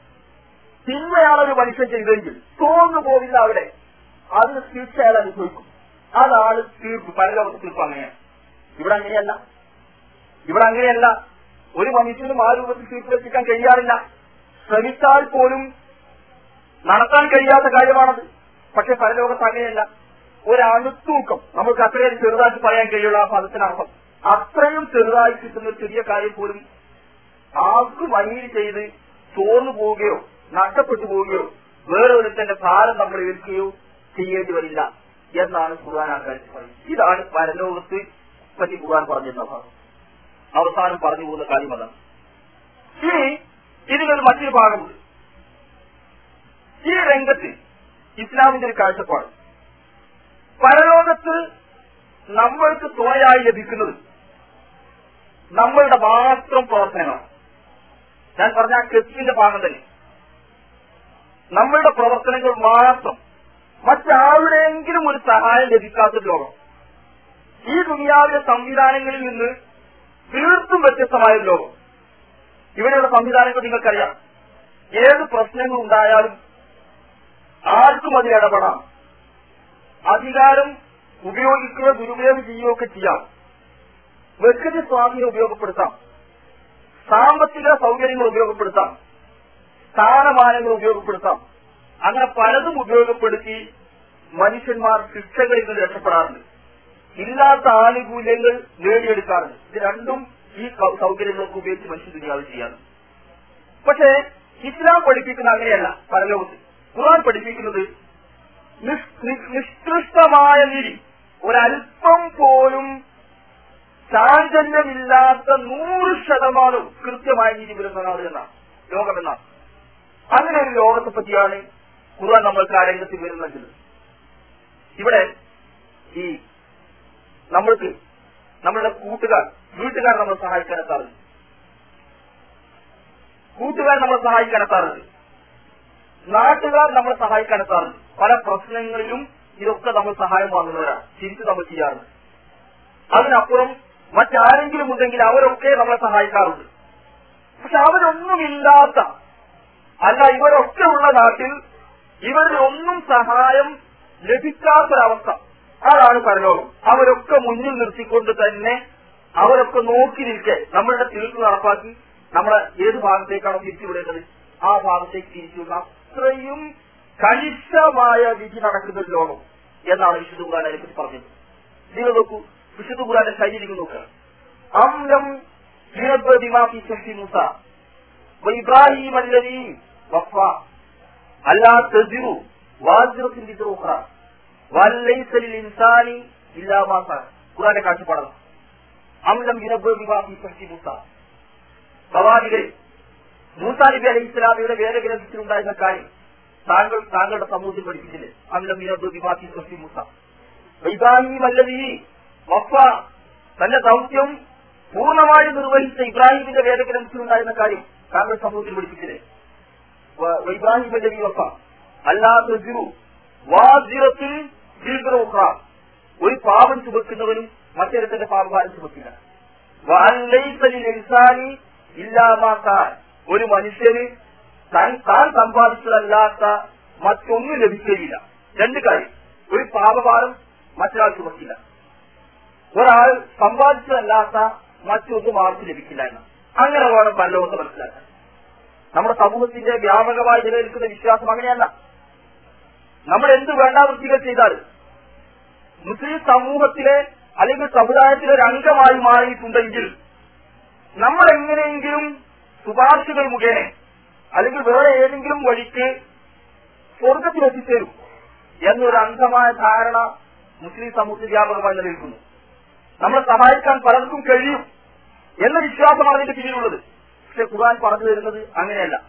തിന്മയാണ് ഒരു മനുഷ്യൻ ചെയ്തെങ്കിൽ തോന്നു പോവില്ല അവിടെ. ശിക്ഷ അയാൾ അനുഭവിക്കും. അതാണ് തീർപ്പ് പരലോകത്ത് തീർപ്പ് അങ്ങനെയാണ്. ഇവിടെ അങ്ങനെയല്ല. ഇവിടെ അങ്ങനെയല്ല. ഒരു മനുഷ്യനും ആ രൂപത്തിൽ തീർപ്പ് കഴിയാറില്ല. ശ്രമിച്ചാൽ പോലും നടത്താൻ കഴിയാത്ത കാര്യമാണത്. പക്ഷെ പരലോകത്ത് അങ്ങനെയല്ല. ഒരണുത്തൂക്കം നമുക്ക് അത്രയും ചെറുതായിട്ട് പറയാൻ കഴിയുള്ള ആ പദത്തിനർത്ഥം. അത്രയും ചെറുതായി കിട്ടുന്ന ചെറിയ കാര്യം പോലും ആർക്കും അനീതി ചെയ്ത് ചോർന്നു പോവുകയോ നഷ്ടപ്പെട്ടു പോവുകയോ വേറെ ഒരുത്തന്റെ ഭാരം നമ്മൾ ഏൽക്കുകയോ ചെയ്യേണ്ടി വരില്ല എന്നാണ് ഖുർആൻ ആ കാര്യത്തിൽ പറയുന്നത്. ഇതാണ് പരലോകത്ത് പറ്റി ഖുർആൻ പറഞ്ഞിരുന്ന ഭാഗം അവസാനം പറഞ്ഞു പോകുന്ന കാര്യം അതാണ്. ഇനി ഇതിനൊരു മറ്റൊരു ഭാഗമുണ്ട്. ഈ രംഗത്ത് ഇസ്ലാമിന്റെ ഒരു കാഴ്ചപ്പാട്. പരലോകത്ത് നമ്മൾക്ക് തുണയായി ലഭിക്കുന്നത് നമ്മളുടെ മാത്രം പ്രവർത്തനങ്ങളാണ്. ഞാൻ പറഞ്ഞ കെത്തിന്റെ ഭാഗം തന്നെ. നമ്മളുടെ പ്രവർത്തനങ്ങൾ മാത്രം മറ്റാരുടെയെങ്കിലും ഒരു സഹായം ലഭിക്കാത്ത ലോകം. ഈ ദുനിയാവിലെ സംവിധാനങ്ങളിൽ നിന്ന് തീർത്തും വ്യത്യസ്തമായ ലോകം. ഇവിടെയുള്ള സംവിധാനങ്ങൾ നിങ്ങൾക്കറിയാം. ഏത് പ്രശ്നങ്ങൾ ഉണ്ടായാലും ആർക്കും അതിൽ ഇടപെടാം. അധികാരം ഉപയോഗിക്കുകയോ ദുരുപയോഗം ചെയ്യുകയോ ഒക്കെ ചെയ്യാം. വ്യക്തി സ്വാധീനം ഉപയോഗപ്പെടുത്താം. സാമ്പത്തിക സൗകര്യങ്ങൾ ഉപയോഗപ്പെടുത്താം. സ്ഥാനമാനങ്ങൾ ഉപയോഗപ്പെടുത്താം. അങ്ങനെ പലതും ഉപയോഗപ്പെടുത്തി മനുഷ്യന്മാർ ശിക്ഷകളിൽ നിന്ന് രക്ഷപ്പെടാറുണ്ട്. ഇല്ലാത്ത ആനുകൂല്യങ്ങൾ നേടിയെടുക്കാറുണ്ട്. ഇത് രണ്ടും ഈ സൗകര്യങ്ങളൊക്കെ ഉപയോഗിച്ച് മനുഷ്യ ദുനിയാവ് ചെയ്യാറ്. പക്ഷേ ഇസ്ലാം പഠിപ്പിക്കുന്ന അങ്ങനെയല്ല പരലോകത്ത്. ഖുർആൻ പഠിപ്പിക്കുന്നത് നിഷ്കൃഷ്ടമായ നിരി ഒരൽപ്പം പോലും ചാഞ്ചല്യമില്ലാത്ത നൂറ് ശതമാനം കൃത്യമായ നീതി വരുന്ന നാട് എന്നാണ് ലോകമെന്നാണ്. അങ്ങനെ ഒരു ലോകത്തെ പറ്റിയാണ് ഖുർആൻ നമ്മൾക്ക് ആ വരുന്നത്. ഇവിടെ ഈ നമ്മൾക്ക് നമ്മളുടെ കൂട്ടുകാർ വീട്ടുകാർ നമ്മളെ സഹായിക്കാൻ എത്താറുണ്ട്. കൂട്ടുകാർ നമ്മളെ സഹായിക്കാൻ എത്താറുണ്ട്. നാട്ടുകാർ നമ്മളെ സഹായിക്കാൻ എത്താറുണ്ട്. പല പ്രശ്നങ്ങളിലും ഇതൊക്കെ നമ്മൾ സഹായം വാങ്ങുന്നവരാണ്. തിരിച്ചു നമ്മൾ ചെയ്യാറുണ്ട്. അതിനപ്പുറം മറ്റാരെങ്കിലും ഉണ്ടെങ്കിൽ അവരൊക്കെ നമ്മളെ സഹായിക്കാറുണ്ട്. പക്ഷെ അവരൊന്നുമില്ലാത്ത അല്ല ഇവരൊക്കെ ഉള്ള നാട്ടിൽ ഇവരിൽ ഒന്നും സഹായം ലഭിക്കാത്തൊരവസ്ഥ. അതാണ് പരലോകം. അവരൊക്കെ മുന്നിൽ നിർത്തിക്കൊണ്ട് തന്നെ അവരൊക്കെ നോക്കി നിൽക്കെ. നമ്മളുടെ തീർപ്പ് നടപ്പാക്കി നമ്മളെ ഏത് ഭാഗത്തേക്കാണോ തിരിച്ചുവിടേണ്ടത്? ആ ഭാഗത്തേക്ക് തിരിച്ചുള്ള അത്രയും കണിശമായ വിധി നടക്കുന്ന ഒരു ലോകം എന്നാണ് വിശുദ്ധ ഖുർആൻ അതിനെപ്പറ്റി പറഞ്ഞത്. നിങ്ങൾ നോക്കൂ. വിശുദ്ധ കുറാന്റെ ശൈലിക്ക് നോക്കുക. അംലം മുസ. ഇബ്രാഹിം അല്ലതി വഫ അല്ലാ വല്ലൈസലിൽ ഇൻസാനി ഖുറാന്റെ കാഴ്ചപ്പാടാണ്. അംലം ശക്തി മൂസ. പ്രവാചകൻ മൂസാ ഇസ്ലാമിയുടെ വേദഗ്രന്ഥത്തിലുണ്ടായിരുന്ന കാര്യം താങ്കൾ താങ്കളുടെ സമൂഹത്തിൽ പഠിപ്പിച്ചില്ലേ? അംലം വിവാഹി ശക്തി മൂസ. വഫ തന്റെ ദൗത്യം പൂർണമായി നിർവഹിച്ച ഇബ്രാഹിമിന്റെ വേദഗ്രന്ഥത്തിലുണ്ടായിരുന്ന കാര്യം താങ്കൾ സമൂഹത്തിൽ പഠിപ്പിച്ചില്ലേ? ഇബ്രാഹിം അല്ലവി വഫ. അല്ലാത്ത ഒരു പാപം ചുമക്കുന്നവനും മറ്റൊരുത്തന്റെ പാപഭാരം ചുമക്കില്ല. ഒരു മനുഷ്യന് താൻ താൻ സമ്പാദിച്ചതല്ലാത്ത മറ്റൊന്നും ലഭിക്കുകയില്ല രണ്ട് കാര്യം. ഒരു പാപഭാരം മറ്റൊരാൾ ചുമക്കില്ല. ഒരാൾ സമ്പാദിച്ചതല്ലാത്ത മറ്റൊന്നും ആർക്ക് ലഭിക്കില്ല എന്ന്. അങ്ങനെ വേണം പരലോകത്ത് മനസ്സിലാക്കാൻ. നമ്മുടെ സമൂഹത്തിന്റെ വ്യാപകമായി നിലനിൽക്കുന്ന വിശ്വാസം അങ്ങനെയല്ല. നമ്മൾ എന്ത് വേണ്ട വൃത്തികൾ ചെയ്താൽ? മുസ്ലിം സമൂഹത്തിലെ അല്ലെങ്കിൽ സമുദായത്തിലെ ഒരു അംഗമായി മാറിയിട്ടുണ്ടെങ്കിൽ നമ്മൾ എങ്ങനെയെങ്കിലും ശുപാർശകൾ മുഖേന അല്ലെങ്കിൽ വേറെ ഏതെങ്കിലും വഴിക്ക് സ്വർഗത്തിൽ എത്തിച്ചേരും എന്നൊരു അന്ധമായ ധാരണ മുസ്ലിം സമൂഹത്തിൽ വ്യാപകമായി നിലനിൽക്കുന്നു. നമ്മളെ സഹായിക്കാൻ പലർക്കും കഴിയും എന്ന വിശ്വാസമാണ് അതിന്റെ പിന്നിലുള്ളത്. പക്ഷെ ഖുർആൻ പറഞ്ഞു തരുന്നത് അങ്ങനെയല്ല.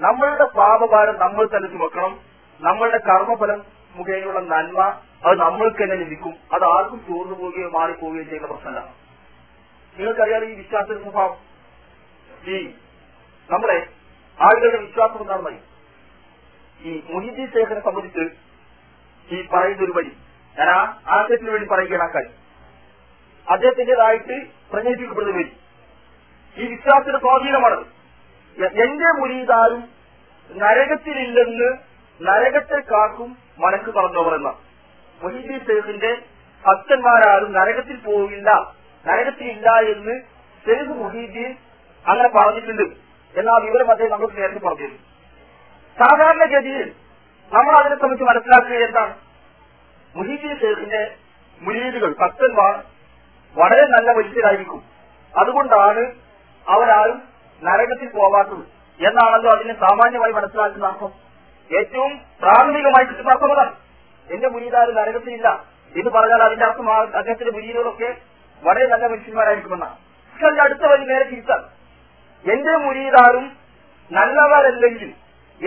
നമ്മളുടെ പാപഭാരം നമ്മൾ തന്നെ ചുമക്കണം. നമ്മളുടെ കർമ്മഫലം മുഖേനയുള്ള നന്മ അത് നമ്മൾക്ക് തന്നെ ലഭിക്കും. അത് ആർക്കും ചോർന്നു പോവുകയോ മാറിപ്പോവുകയോ ചെയ്യുന്ന പ്രശ്നമല്ല. നിങ്ങൾക്കറിയാം ഈ വിശ്വാസ സ്വഭാവം. ഈ നമ്മളെ ആളുകളുടെ വിശ്വാസം എന്താണ് വഴി ഈ മുഹിദി ശേഖരനെ സംബന്ധിച്ച് ഈ പറയുന്ന ഒരു വഴി. ഞാൻ ആ ആശയത്തിന് വേണ്ടി പറയുകയാണ് ആ കാര്യം. അദ്ദേഹത്തിന്റേതായിട്ട് പ്രചരിപ്പിക്കപ്പെടുന്ന വഴി. ഈ വിശ്വാസത്തിന്റെ സ്വാധീനമാണത്. എന്റെ മുരീതാരും നരകത്തിലില്ലെന്ന് നരകത്തെ കാക്കും മനസ്സ് പറഞ്ഞവർ എന്ന. മൊഹീദ്ദീൻ സെയ്ഫിന്റെ ഭക്തന്മാരാരും നരകത്തിൽ പോവില്ല നരകത്തിൽ ഇല്ല എന്ന് സെയ്ഫ് മുഹീദ്ദീൻ അങ്ങനെ പറഞ്ഞിട്ടുണ്ട്. എന്ന ആ വിവരം അദ്ദേഹം നമുക്ക് നേരത്തെ പറഞ്ഞിരുന്നു. സാധാരണഗതിയിൽ നമ്മൾ അതിനെ സംബന്ധിച്ച് മനസ്സിലാക്കുക എന്താണ്? മുഹീദ്ദീൻ സെയ്ഫിന്റെ മുരീദുകൾ ഭക്തന്മാർ വളരെ നല്ല മനുഷ്യരായിരിക്കും. അതുകൊണ്ടാണ് അവരാരും നരകത്തിൽ പോവാത്തത്. എന്നാണല്ലോ അതിനെ സാമാന്യമായി മനസ്സിലാക്കുന്ന അർത്ഥം. ഏറ്റവും പ്രാഥമികമായിട്ട് കിട്ടുന്ന എന്റെ മുരീദാരും നരകത്തിലില്ല. എന്ന് പറഞ്ഞാൽ അതിന്റെ അർത്ഥം അദ്ദേഹത്തിന്റെ മുരീതുകളൊക്കെ വളരെ നല്ല മനുഷ്യന്മാരായിരിക്കുമെന്നാണ്. പക്ഷെ അതിന്റെ അടുത്ത വഴി നേരെ തിരിച്ചാൽ എന്റെ മുരീതാരും നല്ലവരല്ലെങ്കിൽ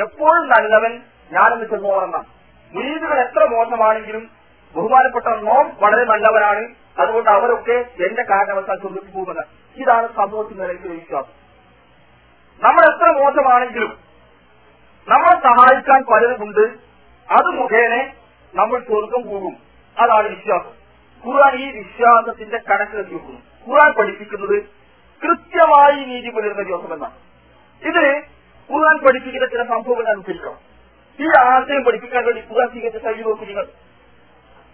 എപ്പോഴും നല്ലവൻ ഞാനെന്ന് ചെന്നോറെന്നാണ് മുരീദുകൾ എത്ര മോശമാണെങ്കിലും ബഹുമാനപ്പെട്ട നോം വളരെ നല്ലവരാണ് അതുകൊണ്ട് അവരൊക്കെ എന്റെ കാരണവശാൽ സ്വർഗത്തിൽ പോകുന്നത്. ഇതാണ് സമൂഹത്തിൽ നിലയ്ക്ക് വിശ്വാസം. നമ്മൾ എത്ര മോശമാണെങ്കിലും നമ്മളെ സഹായിക്കാൻ പലരുമുണ്ട്. അത് മുഖേന നമ്മൾ സ്വർഗം പോകും അതാണ് വിശ്വാസം. ഖുർആൻ ഈ വിശ്വാസത്തിന്റെ കണക്ക് വെക്കുന്നു ഖുർആൻ പഠിപ്പിക്കുന്നത് കൃത്യമായി നീതി പുലരുന്ന ദിവസം എന്നാണ്. ഇതിന് ഖുർആൻ പഠിപ്പിക്കുന്ന ചില സംഭവങ്ങൾ അനുസരിക്കണം. ഈ ആശയം പഠിപ്പിക്കാൻ വേണ്ടി ഖുർആൻ സ്വീകരിച്ച കഴിഞ്ഞു നോക്കി നിങ്ങൾ.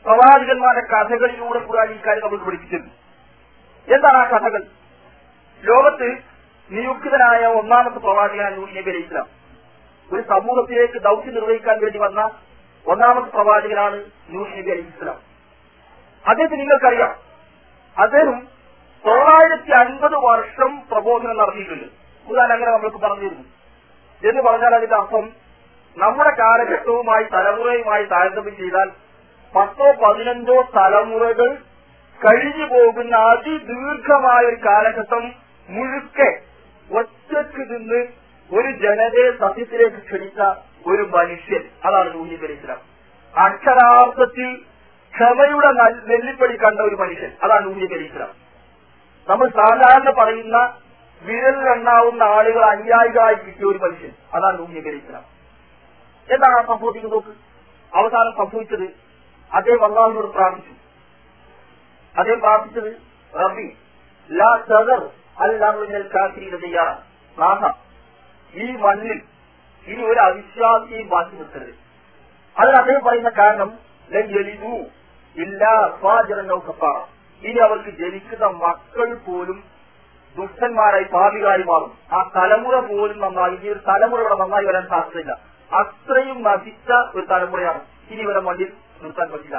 പ്രവാചകന്മാരുടെ കഥകളിലൂടെ ഖുർആൻ ഈ കാര്യം നമ്മൾ പഠിപ്പിച്ചിരുന്നു എന്താണ് ആ കഥകൾ? ലോകത്ത് നിയുക്തനായ ഒന്നാമത്തെ പ്രവാചകനാണ് നബി അലൈഹി ഇസ്ലാം. ഒരു സമൂഹത്തിലേക്ക് ദൗത്യം നിർവഹിക്കാൻ വേണ്ടി വന്ന ഒന്നാമത്തെ പ്രവാചകനാണ് നബി അലൈഹി ഇസ്ലാം അദ്ദേഹത്തെ നിങ്ങൾക്കറിയാം അദ്ദേഹം തൊള്ളായിരത്തി അൻപത് വർഷം പ്രബോധനം നടത്തിയിട്ടുണ്ട്. ഖുർആൻ അങ്ങനെ നമ്മൾക്ക് പറഞ്ഞിരുന്നു. എന്ന് പറഞ്ഞാൽ അതിന്റെ അർത്ഥം നമ്മുടെ കാലഘട്ടവുമായി തലമുറയുമായി താരതമ്യം ചെയ്താൽ പത്തോ പതിനഞ്ചോ തലമുറകൾ കഴിഞ്ഞു പോകുന്ന അതിദീർഘമായ ഒരു കാലഘട്ടം മുഴുക്കെ ഒറ്റയ്ക്ക് നിന്ന് ഒരു ജനതയെ സത്യത്തിലേക്ക് ക്ഷണിച്ച ഒരു മനുഷ്യൻ. അതാണ് നൂഹി അലി ഇസ്ലാം അക്ഷരാർത്ഥത്തിൽ ക്ഷമയുടെ നെല്ലിപ്പടി കണ്ട ഒരു മനുഷ്യൻ. അതാണ് നൂഹി അലി ഇസ്ലാം നമ്മൾ സാധാരണ പറയുന്ന വിരൽ വിരലിലെണ്ണാവുന്ന ആളുകൾ അനുയായികളായി കിട്ടിയ ഒരു മനുഷ്യൻ. അതാണ് നൂഹി അലി ഇസ്ലാം എന്താണ് സംഭവിക്കുന്നത് നോക്ക്. അവസാനം സംഭവിച്ചത് അദ്ദേഹം അള്ളാഹുവിനോട് പ്രാർത്ഥിച്ചു. അദ്ദേഹം പ്രാർത്ഥിച്ചത് റബി ലാ സദർ അല്ലാഹുവിനൽ കാത്തിരീന ചെയ്യാറ നാഥ ഈ മണ്ണിൽ ഇനി ഒരു അവിശ്വാസിയും ബാക്കി നിർത്തരുത് അതിന് അദ്ദേഹം പറയുന്ന കാരണം ലൻ ഇല്ല കഫാറ. ഇനി അവർക്ക് ജനിക്കുന്ന മക്കൾ പോലും ദുഷ്ടന്മാരായി പാപികാരി മാറും. ആ തലമുറ പോലും നന്നായി ഇനി ഒരു തലമുറ ഇവിടെ നന്നായി വരാൻ സാധ്യതയില്ല. അത്രയും നശിച്ച ഒരു തലമുറയാണ് ഇനി ഇവരെ മണ്ണിൽ നിർത്താൻ പറ്റില്ല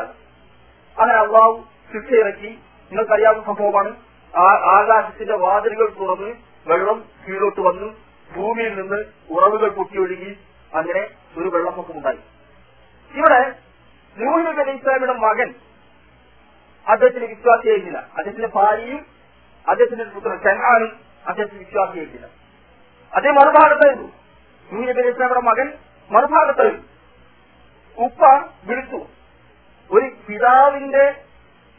അങ്ങനെ അള്ളാഹു ശിക്ഷ ഇറക്കി നിങ്ങൾക്കറിയാവുന്ന സംഭവമാണ് ആകാശത്തിന്റെ വാതിലുകൾ തുറന്ന് വെള്ളം കീഴോട്ട് വന്നു. ഭൂമിയിൽ നിന്ന് ഉറവുകൾ പൊട്ടിയൊഴുകി അങ്ങനെ ഒരു വെള്ളപ്പൊക്കമുണ്ടായി ഇവിടെ നൂഹിനബി അലൈഹി ഇസ്ലാമിയുടെ മകൻ അദ്ദേഹത്തിന് വിശ്വാസിയായിരുന്നില്ല അദ്ദേഹത്തിന്റെ ഭാര്യയും അദ്ദേഹത്തിന്റെ പുത്രൻ ചെങ്ങാനും അദ്ദേഹത്തിന് വിശ്വാസിയായിരുന്നില്ല അതേ മറുഭാഗത്തായിരുന്നു നൂഹിനബി അലൈഹി ഇസ്ലാമിയുടെ മകൻ മറുഭാഗത്തായിരുന്നു ഉപ്പ വിളിച്ചു. ഒരു പിതാവിന്റെ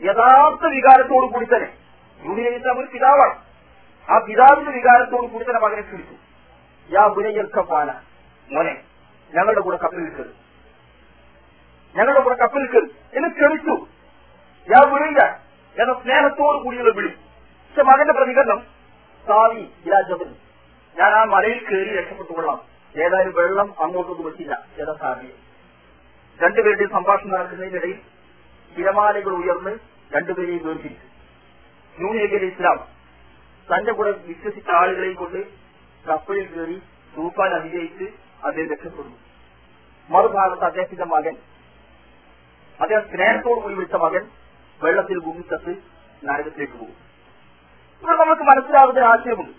യഥാർത്ഥ വികാരത്തോടു കൂടി തന്നെ നൂഹിനബി ഇസ്ലാം ഒരു പിതാവാണ്. ആ പിതാവിന്റെ വികാരത്തോടു കൂടി തന്നെ മകനെ ക്ഷണിച്ചു. യാ ബുനയ്യർക്കപ്പാന മോനെ ഞങ്ങളുടെ കൂടെ കപ്പിൽ നിൽക്കരുത് ഞങ്ങളുടെ കൂടെ കപ്പിൽ നിൽക്കരുത് എന്ന് ക്ഷണിച്ചു. യാ ബുനയ്യ എന്ന സ്നേഹത്തോടു കൂടിയുള്ള വിളി. പക്ഷെ മകന്റെ പ്രതികരണം സാവി ഇരാജബൻ ഞാൻ ആ മലയിൽ കയറി രക്ഷപ്പെട്ടുകൊള്ളാം. ഏതായാലും വെള്ളം അങ്ങോട്ടൊന്നും വെച്ചില്ല ഏതാ സാവിയെ രണ്ടുപേരുടെയും സംഭാഷണം നടക്കുന്നതിനിടയിൽ തിരമാലകൾ ഉയർന്ന് രണ്ടുപേരെയും വേർതിരിച്ചു. അലൈഹി ഇസ്ലാം തന്റെ കൂടെ വിശ്വസിച്ച ആളുകളെയും കൊണ്ട് കപ്പലിൽ കയറി തൂഫാൻ അതിജയിച്ച് അദ്ദേഹം രക്ഷപ്പെടുന്നു. മറുഭാഗത്ത് അദ്ദേഹത്തിന്റെ മകൻ അദ്ദേഹം സ്നേഹത്തോട് കൂടി വിളിച്ച മകൻ വെള്ളത്തിൽ മുങ്ങിച്ചത്ത് നരകത്തിലേക്ക് പോകും. ഇവിടെ നമുക്ക് മനസ്സിലാവുന്ന ആശയമുണ്ട്.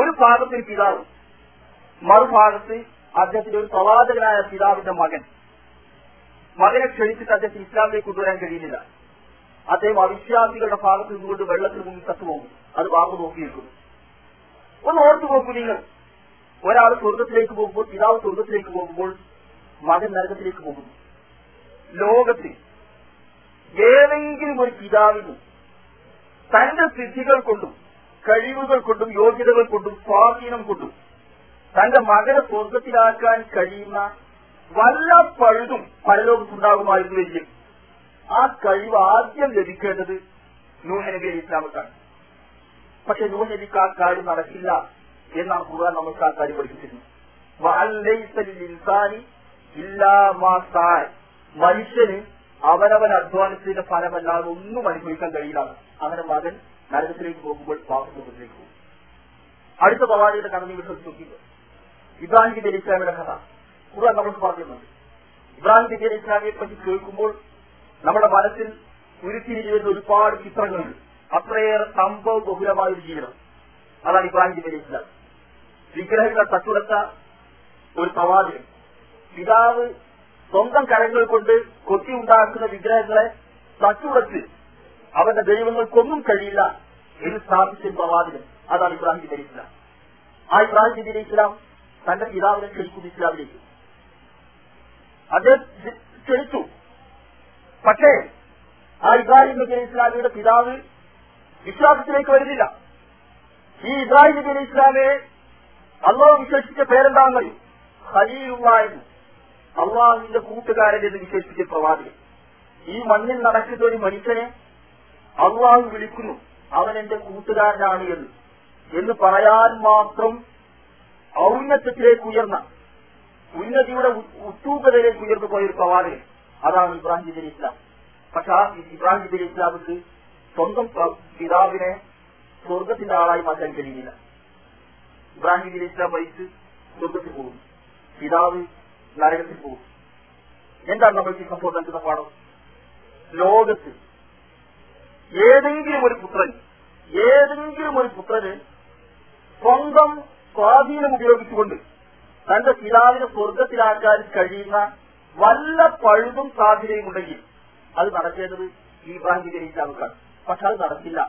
ഒരു ഭാഗത്തിൽ പിതാവ് മറുഭാഗത്ത് അദ്ദേഹത്തിന്റെ ഒരു പ്രവാചകനായ പിതാവിന്റെ മകൻ. മകനെ ക്ഷണിച്ചിട്ട് അദ്ദേഹത്തിന് ഇസ്ലാമിലേക്ക് കൊണ്ടുവരാൻ കഴിയുന്നില്ല. അദ്ദേഹം അവിശ്വാസികളുടെ ഭാഗത്ത് നിന്നുകൊണ്ട് വെള്ളത്തിൽ മുങ്ങി ചത്തുപോകും അത് വാങ്ങു നോക്കിയിരിക്കുന്നു. ഒന്ന് ഓർത്തു നോക്കൂ നിങ്ങൾ. ഒരാൾ സ്വർഗത്തിലേക്ക് പോകുമ്പോൾ പിതാവ് സ്വർഗത്തിലേക്ക് പോകുമ്പോൾ മകൻ നരകത്തിലേക്ക് പോകുന്നു. ലോകത്തിൽ ഏതെങ്കിലും ഒരു പിതാവിന് തന്റെ സിദ്ധികൾ കൊണ്ടും കഴിവുകൾ കൊണ്ടും യോഗ്യതകൾ കൊണ്ടും സ്വാധീനം കൊണ്ടും തന്റെ മകനെ സ്വർഗത്തിലാക്കാൻ കഴിയുന്ന വല്ല പഴുതും പരലോകത്തുണ്ടാകുമായിരുന്നുവെങ്കിൽ ആ കഴിവ് ആദ്യം ലഭിക്കേണ്ടത് നൂഹ ഇസ്ലാമത്താണ്. പക്ഷെ നൂഹ നബിക്ക് ആ കാര്യം നടക്കില്ല എന്നാണ് ഖുർആൻ നമുക്ക് ആ കാര്യം പഠിപ്പിച്ചിരുന്നത്. മനുഷ്യന് അവനവൻ അധ്വാനത്തിന്റെ ഫലമല്ലാതെ ഒന്നും അനുഭവിക്കാൻ കഴിയില്ല. അങ്ങനെ മകൻ നരകത്തിലേക്ക് പോകുമ്പോൾ പാപത്തിലേക്ക് പോകും അടുത്ത പ്രവാചകന്റെ കഥ നിങ്ങൾ ശ്രദ്ധിക്കുക ഇബ്രാഹിം നബി ഇസ്ലാമിയുടെ കഥ. ഖുർആൻ നമുക്ക് പറയുന്നുണ്ട് ഇബ്രാഹിം നബി ഇസ്ലാമിയെ പറ്റി കേൾക്കുമ്പോൾ നമ്മുടെ മനസ്സിൽ ഉരുത്തിരിഞ്ഞു വരുന്ന ഒരുപാട് ചിത്രങ്ങളുണ്ട്. അത്രയേറെ സംഭവ ബഹുലമായ ഒരു ജീവിതം. അതാണ് ഇബ്രാഹിം നബി അലി ഇസ്ലാം. വിഗ്രഹങ്ങൾ തച്ചുടച്ച ഒരു പ്രവാചകൻ പിതാവ് സ്വന്തം കരങ്ങൾ കൊണ്ട് കൊത്തി ഉണ്ടാക്കുന്ന വിഗ്രഹങ്ങളെ തച്ചുടച്ച് അവന്റെ ദൈവങ്ങൾക്കൊന്നും കഴിയില്ല എന്ന് സ്ഥാപിച്ച പ്രവാചകൻ അതാണ് ഇബ്രാഹിം നബി ഇസ്ലാം. ആ ഇബ്രാഹിം നബി ഇസ്ലാം തന്റെ പിതാവിനെ ക്ഷണിക്കുന്നു ഇസ്ലാമിലേക്ക്. അദ്ദേഹം ക്ഷണിച്ചു. പക്ഷേ ആ ഇബ്രാഹിം നബി ഇസ്ലാമിയുടെ പിതാവ് വിശ്വാസത്തിലേക്ക് വരുന്നില്ല. ഈ ഇബ്രാഹിം നബി അലി ഇസ്ലാമെ അള്ളാഹു വിശേഷിച്ച പേരെന്താണെന്നറിയും? ഖലീലുള്ളായിരുന്നു അള്ളാഹുവിന്റെ കൂട്ടുകാരൻ എന്ന് വിശേഷിച്ച പ്രവാചകൻ. ഈ മണ്ണിൽ നടക്കുന്ന ഒരു മനുഷ്യനെ അള്ളാഹു വിളിക്കുന്നു. അവൻ എന്റെ കൂട്ടുകാരനാണ് എന്ന്. എന്ന് പറയാൻ മാത്രം ഔന്നത്യത്തിലേക്ക് ഉയർന്ന ഉന്നതിയുടെ ഉത്തൂപതയിലേക്ക് ഉയർന്നു പോയ ഒരു പ്രവാചകൻ. അതാണ് ഇബ്രാഹിം നബി ഇസ്ലാം. പക്ഷെ ആ ഇബ്രാഹിം നബി ഇസ്ലാമിക്ക് സ്വന്തം പിതാവിനെ സ്വർഗത്തിന്റെ ആളായി മാറ്റാൻ കഴിയുന്നില്ല. ഇബ്രാഹിം അലി ഇസ്ലാം മരിച്ച് സ്വർഗത്തിൽ പോകും പിതാവ് നരകത്തിൽ പോകും എന്താണ് നമ്മൾക്ക് സംഭവം നൽകുന്ന പാഠം ലോകത്ത് ഏതെങ്കിലും ഒരു പുത്രൻ ഏതെങ്കിലും ഒരു പുത്രന് സ്വന്തം സ്വാധീനം ഉപയോഗിച്ചുകൊണ്ട് തന്റെ പിതാവിനെ സ്വർഗത്തിലാക്കാൻ കഴിയുന്ന വല്ല പഴുതും സാധ്യതയും ഉണ്ടെങ്കിൽ അത് നടക്കേണ്ടത് ഈ ഇബ്രാഹിം അലി ഇസ്ലാമിക്കാണ്. പക്ഷെ അത് നടക്കില്ല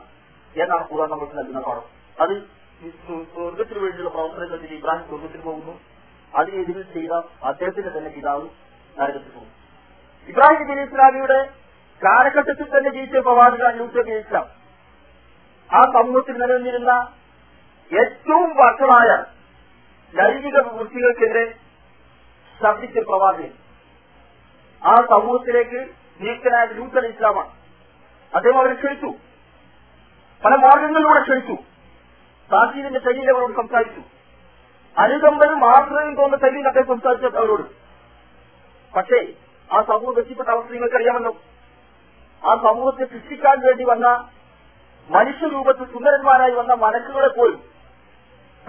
എന്നാണ് ഖുർആൻ നമുക്ക് നൽകുന്ന പാഠം അത് സ്വർഗത്തിന് വേണ്ടിയുള്ള പ്രവർത്തനത്തിൽ ഇബ്രാഹിം സ്വർഗത്തിൽ പോകുന്നു. അത് എതിരിൽ ചെയ്ത അദ്ദേഹത്തിന്റെ തന്നെ പിതാവ് നരകത്തിൽ പോകുന്നു. ഇബ്രാഹിം നബി ഇസ്ലാമിയുടെ കാലഘട്ടത്തിൽ തന്നെ ജീവിച്ച പ്രവാചക നബി ഇസ്ലാം ആ സമൂഹത്തിൽ നിലനിന്നിരുന്ന ഏറ്റവും വഷളായ ലൈംഗിക വൃത്തികൾക്കെതിരെ ശബ്ദിച്ച പ്രവാചകൻ ആ സമൂഹത്തിലേക്ക് നീക്കനായ ലൂത്ത് അലി ഇസ്ലാമാണ് അദ്ദേഹം അവരെ ക്ഷണിച്ചു. പല മാർഗങ്ങളിലൂടെ ക്ഷണിച്ചു. സാക്ഷീദിന്റെ ശൈലിയിൽ അവരോട് സംസാരിച്ചു. അനുകമ്പനും ആശ്രയം തോന്നുന്ന ശൈലിയിൽ അദ്ദേഹം സംസാരിച്ചു അവരോട്. പക്ഷേ ആ സമൂഹം എത്തിപ്പെട്ട അവസ്ഥ നിങ്ങൾക്കറിയാമല്ലോ. ആ സമൂഹത്തെ സൃഷ്ടിക്കാൻ വേണ്ടി വന്ന മനുഷ്യരൂപത്തിൽ സുന്ദരന്മാരായി വന്ന മനക്കുകളെ പോലും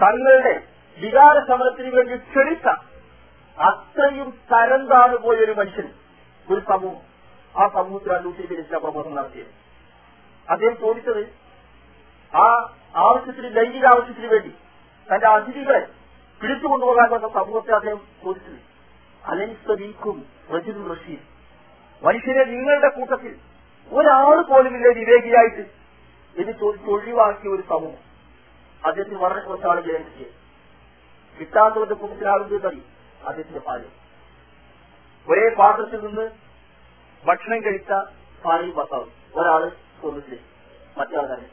തങ്ങളുടെ വികാര സമരത്തിന് വേണ്ടി ക്ഷണിച്ച അത്രയും തരം താണുപോയൊരു മനുഷ്യൻ ഒരു സമൂഹം. ആ സമൂഹത്തിൽ ലൂട്ടി ഇസ്ലാം പ്രബോധനം നടത്തിയത്. അദ്ദേഹം ചോദിച്ചത് ആ ആവശ്യത്തിന് ലൈംഗിക ആവശ്യത്തിന് വേണ്ടി തന്റെ അതിഥികളെ പിടിച്ചുകൊണ്ടുപോകാൻ വന്ന സമൂഹത്തെ അദ്ദേഹം ചോദിച്ചത്. അലനിസ്തീക്കും റജുൽ റഷീദ്. മനുഷ്യരെ നിങ്ങളുടെ കൂട്ടത്തിൽ ഒരാൾ പോലുമില്ലേ വിവേകിയായിട്ട്? എന്ന് ചോദിച്ച് ഒഴിവാക്കിയ ഒരു സമൂഹം. അദ്ദേഹത്തിന് വളരെ കുറച്ച് ആളുകൾ കിട്ടിയത്. കിട്ടാത്തവരുടെ കൂട്ടത്തിൽ തടി അദ്ദേഹത്തിന്റെ ഭാര്യ. ഒരേ പാത്രത്തിൽ നിന്ന് ഭക്ഷണം കഴിച്ച പാലിൽ ഭർത്താവ് ഒരാൾ കൊന്നില്ലേ മറ്റൊരാൾ തന്നെ.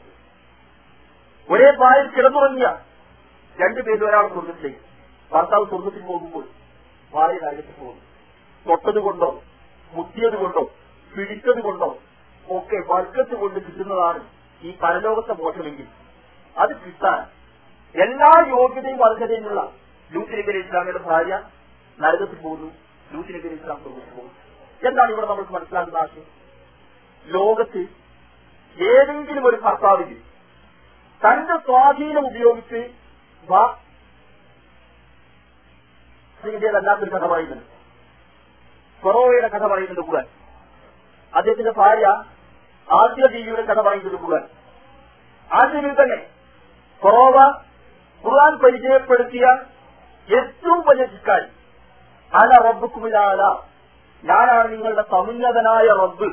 ഒരേ പാലിൽ കിടന്നുറങ്ങിയ രണ്ടുപേരും ഒരാൾ സ്വർഗത്തിലേക്ക് ഭർത്താവ് സ്വർഗത്തിൽ പോകുമ്പോൾ ഭാര്യ നരകത്തിൽ പോകുന്നു തൊട്ടത് കൊണ്ടോ മുട്ടിയത് കൊണ്ടോ പിടിച്ചത് കൊണ്ടോ ഒക്കെ വർഗത്ത് കൊണ്ട് കിട്ടുന്നതാണ് ഈ പരലോകത്തെ മോശമെങ്കിൽ. അത് കിട്ടാൻ എല്ലാ യോഗ്യതയും അർഹതയുമുള്ള ലൂത്ത് നബി അലൈഹി ഇസ്ലാമിയുടെ ഭാര്യ നരകത്തിൽ പോകുന്നു. ലൂത്ത് നബി അലൈഹി ഇസ്ലാം സ്വർഗത്തിൽ പോകുന്നു. എന്താണ് ഇവിടെ നമുക്ക് മനസ്സിലാക്കുന്ന ആശയം? ലോകത്ത് ഏതെങ്കിലും ഒരു ഭർത്താവിന് തന്റെ സ്വാധീനം ഉപയോഗിച്ച് ഇതിന്റേതല്ലാത്തൊരു കഥ പറയുന്നുണ്ട്. ഫൊറോവയുടെ കഥ പറയുന്നുണ്ട് കൂടാൻ അദ്ദേഹത്തിന്റെ ഭാര്യ ആദ്യ ജീവിയുടെ കഥ പറയുന്നുണ്ട് കൂടാൻ ആദ്യമേ തന്നെ ഫൊറോവ ഖുർആൻ പരിചയപ്പെടുത്തിയ ഏറ്റവും വലിയ ചിക്കാരി. അല റബ്ബുക്കുമിലാല ഞാനാണ് നിങ്ങളുടെ സമുന്നതനായ റബ്ബ്.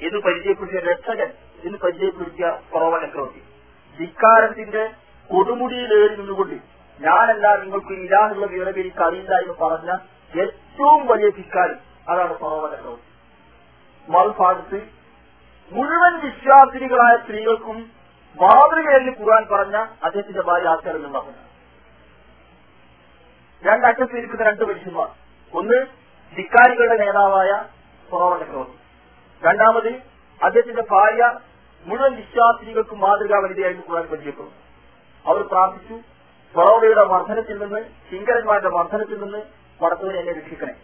എന്ന് പരിചയപ്പെടുത്തിയ രക്ഷകൻ. എന്ന് പരിചയപ്പെടുത്തിയ ഫൊറോവ ചക്രവർത്തി. ധിക്കാരത്തിന്റെ കൊടുമുടിയിലേറി നിന്നുകൊണ്ട് ഞാനല്ല നിങ്ങൾക്ക് ഇലാനുള്ള വിവരം അറിയില്ല എന്ന് പറഞ്ഞ ഏറ്റവും വലിയ ധിക്കാരം അതാണ് ഫറോവ ചക്രവർത്തി. മറുഭാഗത്ത് മുഴുവൻ വിശ്വാസിനികളായ സ്ത്രീകൾക്കും മാതൃകയെന്ന് ഖുർആൻ പറഞ്ഞ അദ്ദേഹത്തിന്റെ ഭാര്യ ആശ്ചര്യം പറഞ്ഞു രണ്ടറ്റത്തിരിക്കുന്ന രണ്ട് മനുഷ്യന്മാർ. ഒന്ന് ധിക്കാരികളുടെ നേതാവായ ഫറോവ ചക്രവർത്തി രണ്ടാമത് അദ്ദേഹത്തിന്റെ ഭാര്യ മുഴുവൻ വിശ്വാസികൾക്കും മാതൃകാ വനിതയായിട്ട് ഖുർആൻ പരിചയപ്പെടുന്നു അവർ പ്രാർത്ഥിച്ചു ഫറോവയുടെ മർദ്ദനത്തിൽ നിന്ന് കിങ്കരന്മാരുടെ മർദ്ദനത്തിൽ നിന്ന് പടത്തുവിനെ എന്നെ രക്ഷിക്കണേ.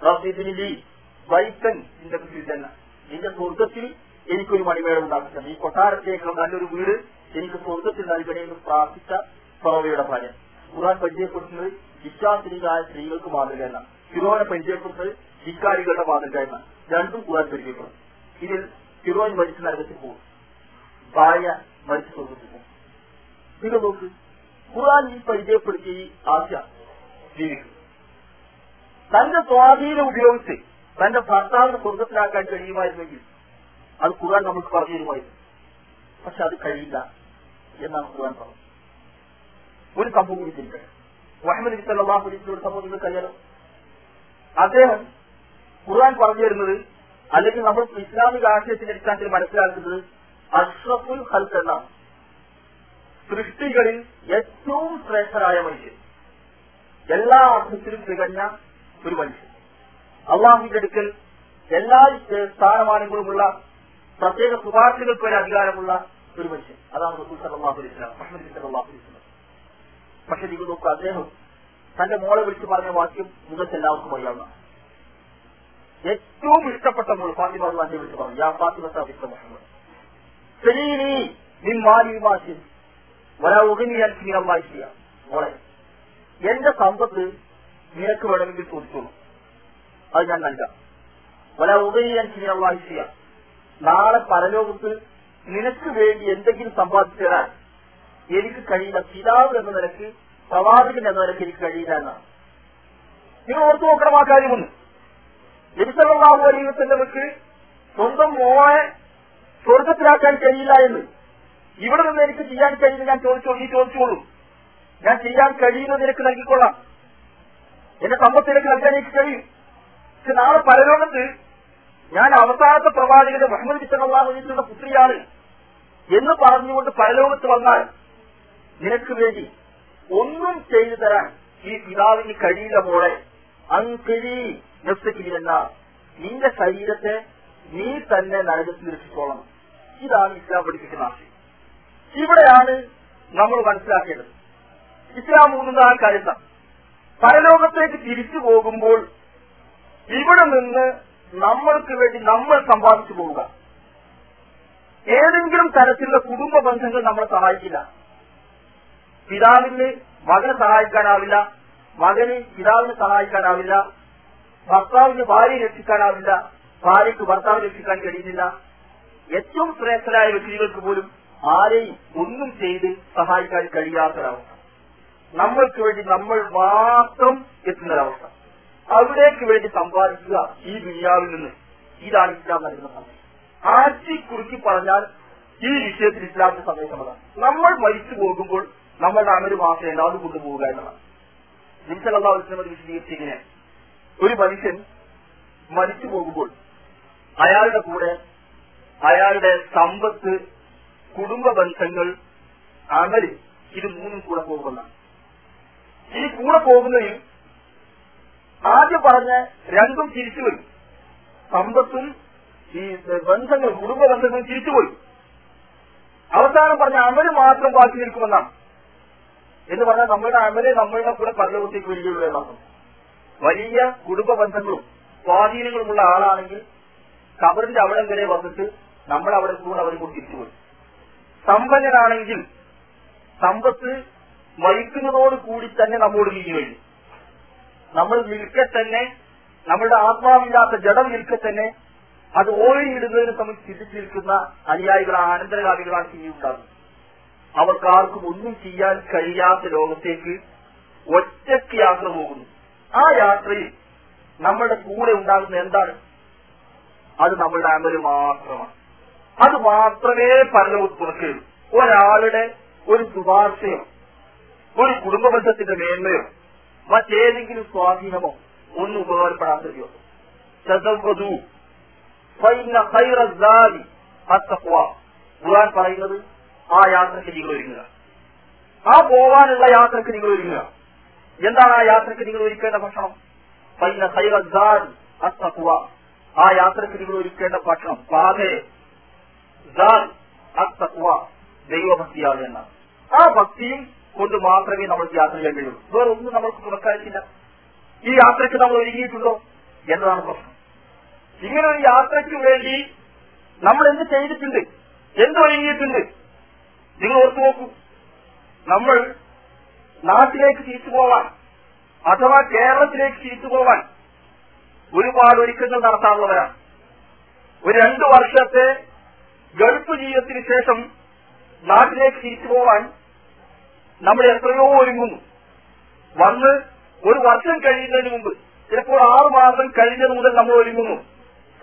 റബ്ബിദിനി വൈത്തൻ നിന്റെ തന്നെ നിന്റെ സ്വർഗത്തിൽ എനിക്കൊരു മണിമേടം ഉണ്ടാക്കണം ഈ കൊട്ടാരത്തേക്കാൾ നല്ലൊരു വീട് എനിക്ക് സ്വർഗത്തിൽ നൽകണേ എന്ന് പ്രാർത്ഥിച്ച ഫറോവയുടെ ഭാര്യ. ഖുർആൻ പരിചയപ്പെടുത്തുന്നത് വിശ്വാസിനികളായ സ്ത്രീകൾക്ക് മാതൃക എന്ന ഫിറോനെ പരിചയപ്പെടുത്തുന്നത് ധിക്കാരികളുടെ മാതൃക രണ്ടും കൂടാൻ പരിചയപ്പെടും. ഇതിൽ ഫിറോൻ മരിച്ച നരകത്തിൽ പോകും. ഭാര്യ മരിച്ച സ്വർഗത്തിൽ പോകും. പിന്നെ നോക്ക്. ഖുറാൻ ഈ പരിചയപ്പെടുത്തി ആശ ജീവിക്കും തന്റെ സ്വാധീനം ഉപയോഗിച്ച് തന്റെ ഭർത്താവിനെ സ്വർഗത്തിലാക്കാൻ കഴിയുമായിരുന്നെങ്കിൽ അത് ഖുറാൻ നമുക്ക് പറഞ്ഞു തരുമായിരുന്നു. പക്ഷെ അത് കഴിയില്ല എന്നാണ് ഖുറാൻ പറഞ്ഞത്. ഒരു സംഭവം കൂടി ചിന്തിക്കണം മുഹമ്മദ് നബി സല്ലല്ലാഹു അലൈഹി സംഭവം നിങ്ങൾക്കറിയാലോ അദ്ദേഹം ഖുർആൻ പറഞ്ഞു തരുന്നത് അല്ലെങ്കിൽ നമ്മൾ ഇസ്ലാമിക ആശയത്തിന്റെ അടിസ്ഥാനത്തിൽ മനസ്സിലാക്കുന്നത് അഷ്റഫുൽ ഹൽക്ക് എന്നാണ്. സൃഷ്ടികളിൽ ഏറ്റവും ശ്രേഷ്ഠരായ മനുഷ്യൻ. എല്ലാ അർത്ഥത്തിലും തികഞ്ഞ ഒരു മനുഷ്യൻ. അള്ളാഹുവിന്റെ അടുക്കൽ എല്ലാ സ്ഥാനമാനങ്ങളുമുള്ള പ്രത്യേക ശുപാർശകൾക്ക് വരെ അധികാരമുള്ള ഒരു മനുഷ്യൻ. അതാണ് റസൂൽ സല്ലല്ലാഹു അലൈഹി അലൈഹി പക്ഷെ നിങ്ങൾ നോക്കുക അദ്ദേഹം തന്റെ മോളെ വിളിച്ച് പറഞ്ഞ വാക്യം നിങ്ങൾക്ക് എല്ലാവർക്കും അറിയാവുന്ന ഏറ്റവും ഇഷ്ടപ്പെട്ട മോൾ ഫാത്തിമ അള്ളാന്റെ വിളിച്ച് പറഞ്ഞു. യാ ഫാത്തിമ സാബിത്ത മുഹമ്മദ്. ശരീരി നിൻ മാലി മാറ്റി വരാ ഉഗനിയാൻ ചെയ്യാൻ മോളെ എന്റെ സമ്പത്ത് നിനക്ക് വേണമെങ്കിൽ ചോദിച്ചോളൂ. അത് ഞാൻ നൽകാം. വല ഉദയാൻ വായിക്കുക നാളെ പരലോകത്ത് നിനക്ക് വേണ്ടി എന്തെങ്കിലും സമ്പാദിച്ചു തരാൻ എനിക്ക് കഴിയുന്ന പിതാവ് എന്ന നിലയ്ക്ക് പ്രവാചകൻ എന്ന നിലയ്ക്ക് എനിക്ക് കഴിയില്ല എന്നാണ്. നിങ്ങൾ ഓർത്തു നോക്കണം ആ കാര്യമൊന്നും. നബിസല്ലാഹു അലൈവസല്ലമക്ക് സ്വന്തം മോളെ സ്വർഗത്തിലാക്കാൻ കഴിയില്ല എന്ന്. ഇവിടെ നിന്ന് എനിക്ക് ചെയ്യാൻ കഴിയുന്ന ഞാൻ ചോദിച്ചോ നീ ചോദിച്ചോളൂ. ഞാൻ ചെയ്യാൻ കഴിയുന്നത് നിനക്ക് നൽകിക്കൊള്ളാം. എന്റെ സമ്പത്ത് നൽകാൻ എനിക്ക് കഴിയും. പക്ഷെ നാളെ പരലോകത്ത് ഞാൻ അവസാനത്തെ പ്രവാചകന്റെ മുഹമ്മദ് ബിസലാഹുലിന്റെ പുത്രിയാണ് എന്ന് പറഞ്ഞുകൊണ്ട് പരലോകത്ത് വന്നാൽ നിനക്ക് വേണ്ടി ഒന്നും ചെയ്തു തരാൻ ഈ പിതാവിന് കഴിയില്ല മോളെ. അങ്കിഴി നൃത്തക്കിരിയെന്ന നിന്റെ ശരീരത്തെ നീ തന്നെ നരകത്തിൽ രക്ഷിച്ചോളണം ഇതാണ് ഇസ്ലാം പഠിപ്പിക്കുന്ന ആശയം. ഇവിടെയാണ് നമ്മൾ മനസ്സിലാക്കേണ്ടത്. ഇസ്ലാം ഊന്നുന്ന ആ കരുത്ത പരലോകത്തേക്ക് തിരിച്ചു പോകുമ്പോൾ ഇവിടെ നിന്ന് നമ്മൾക്ക് വേണ്ടി നമ്മൾ സമ്പാദിച്ചു പോവുക. ഏതെങ്കിലും തരത്തിലുള്ള കുടുംബ ബന്ധങ്ങൾ നമ്മളെ സഹായിക്കില്ല. പിതാവിന് മകനെ സഹായിക്കാനാവില്ല. മകന് പിതാവിനെ സഹായിക്കാനാവില്ല. ഭർത്താവിന് ഭാര്യയെ രക്ഷിക്കാനാവില്ല. ഭാര്യയ്ക്ക് ഭർത്താവ് രക്ഷിക്കാൻ കഴിയുന്നില്ല. ഏറ്റവും ശ്രേഷ്ഠരായ വ്യക്തികൾക്ക് പോലും ആരെയും ഒന്നും ചെയ്ത് സഹായിക്കാൻ കഴിയാത്തൊരവസ്ഥ. നമ്മൾക്ക് വേണ്ടി നമ്മൾ മാത്രം എത്തുന്നൊരവസ്ഥ. അവിടേക്ക് വേണ്ടി സമ്പാദിക്കുക ഈ ദുനിയാവിൽ നിന്ന്. ഇതാണ് ഇസ്ലാം നൽകുന്ന സമയം. ആറ്റി കുറുക്കി പറഞ്ഞാൽ ഈ വിഷയത്തിൽ ഇസ്ലാമിന്റെ സന്ദേശം നമ്മൾ മരിച്ചു പോകുമ്പോൾ നമ്മളുടെ അമര് മാസം അത് കൊണ്ടുപോവുക എന്നതാണ്. നിമിഷമല്ലാ വിസ്ലമത് വിശദീകരിച്ചിങ്ങനെ ഒരു മനുഷ്യൻ മരിച്ചു പോകുമ്പോൾ അയാളുടെ കൂടെ അയാളുടെ സമ്പത്ത് കുടുംബ ബന്ധങ്ങൾ അമൽ ഇത് മൂന്നും കൂടെ പോകുന്നതാണ്. ഈ കൂടെ പോകുന്നതിൽ ആദ്യം പറഞ്ഞ രണ്ടും തിരിച്ചു വരും സമ്പത്തും ഈ ബന്ധങ്ങൾ കുടുംബ ബന്ധങ്ങളും തിരിച്ചു വരും അവസാനം പറഞ്ഞ അമൽ മാത്രം ബാക്കി നിൽക്കുമെന്നാണ് എന്ന് പറഞ്ഞാൽ നമ്മളുടെ അമൽ നമ്മളുടെ കൂടെ പരലോകത്തേക്ക് വരികയുള്ളൂ എന്നാണ്. വലിയ കുടുംബ ബന്ധങ്ങളും സ്വാധീനങ്ങളുമുള്ള ആളാണെങ്കിൽ കബറിന്റെ അവിടം വരെ വന്നിട്ട് നമ്മൾ അവിടെ കൂടെ അവരും കൂടി തിരിച്ചുപോയി സമ്പന്നനാണെങ്കിൽ സമ്പത്ത് മരിക്കുന്നതോട് കൂടി തന്നെ നമ്മോട് നീങ്ങി കഴിഞ്ഞു നമ്മൾ നിൽക്കെ തന്നെ നമ്മളുടെ ആത്മാവില്ലാത്ത ജഡം നിൽക്കെ തന്നെ അത് ഓഴിയിടുന്നതിനെ സംബന്ധിച്ച് ചിന്തിച്ചിരിക്കുന്ന അനുയായികളാണ് അനന്തരകാമികളാണ് ഇനി ഉണ്ടാകുന്നത് അവർക്ക് ആർക്കും ഒന്നും ചെയ്യാൻ കഴിയാത്ത ലോകത്തേക്ക് ഒറ്റയ്ക്ക് യാത്ര പോകുന്നു. ആ യാത്രയിൽ നമ്മളുടെ കൂടെ ഉണ്ടാകുന്ന എന്താണ്? അത് നമ്മളുടെ അമൽ മാത്രമാണ്. അത് മാത്രമേ പരലോകത്ത് തുറക്കുകയുള്ളൂ. ഒരാളുടെ ഒരു ശുപാർശയോ ഒരു കുടുംബ ബന്ധത്തിന്റെ മേന്മയോ മറ്റേതെങ്കിലും സ്വാധീനമോ ഒന്നും അത്തഖ്വാ ഖുർആൻ പറയുന്നത് ആ യാത്രയ്ക്ക് നിങ്ങൾ ഒരുങ്ങുക. ആ പോവാനുള്ള യാത്രയ്ക്ക് നിങ്ങൾ ഒരുങ്ങുക. എന്താണ് ആ യാത്രയ്ക്ക് നിങ്ങൾ ഒരുക്കേണ്ട ഭക്ഷണം? പൈന ഖൈറദ്ദാൻ അത്തഖ്വ. ആ യാത്രയ്ക്ക് നിങ്ങൾ ഒരുക്കേണ്ട ഭക്ഷണം. ദാൽ അത്തത്വ ദൈവഭക്തിയാണ് എന്നാണ് ആ ഭക്തിയും കൊണ്ട് മാത്രമേ നമ്മൾ യാത്ര ചെയ്യാൻ കഴിയുള്ളൂ വേറെ ഒന്നും നമ്മൾക്ക് തുറക്കാനില്ല ഈ യാത്രയ്ക്ക് നമ്മൾ ഒരുങ്ങിയിട്ടുണ്ടോ? എന്നതാണ് പ്രശ്നം. ഇങ്ങനെ ഒരു യാത്രയ്ക്ക് വേണ്ടി നമ്മൾ എന്ത് ചെയ്തിട്ടുണ്ട്? എന്ത് ഒരുങ്ങിയിട്ടുണ്ട്? നിങ്ങൾ ഓർത്തു നോക്കൂ. നമ്മൾ നാട്ടിലേക്ക് തിരിച്ചു പോവാൻ അഥവാ കേരളത്തിലേക്ക് തിരിച്ചു പോവാൻ ഒരുപാട് ഒരുക്കങ്ങൾ നടത്താനുള്ളവരാണ് ഒരു രണ്ടു വർഷത്തെ ഗൾഫ് ജീവിതത്തിന് ശേഷം നാട്ടിലേക്ക് തിരിച്ചു പോവാൻ നമ്മൾ എത്രയോ ഒരുങ്ങുന്നു. വന്ന് ഒരു വർഷം കഴിയുന്നതിന് മുമ്പ് ചിലപ്പോൾ ആറു മാസം കഴിഞ്ഞത് മുതൽ നമ്മൾ ഒരുങ്ങുന്നു.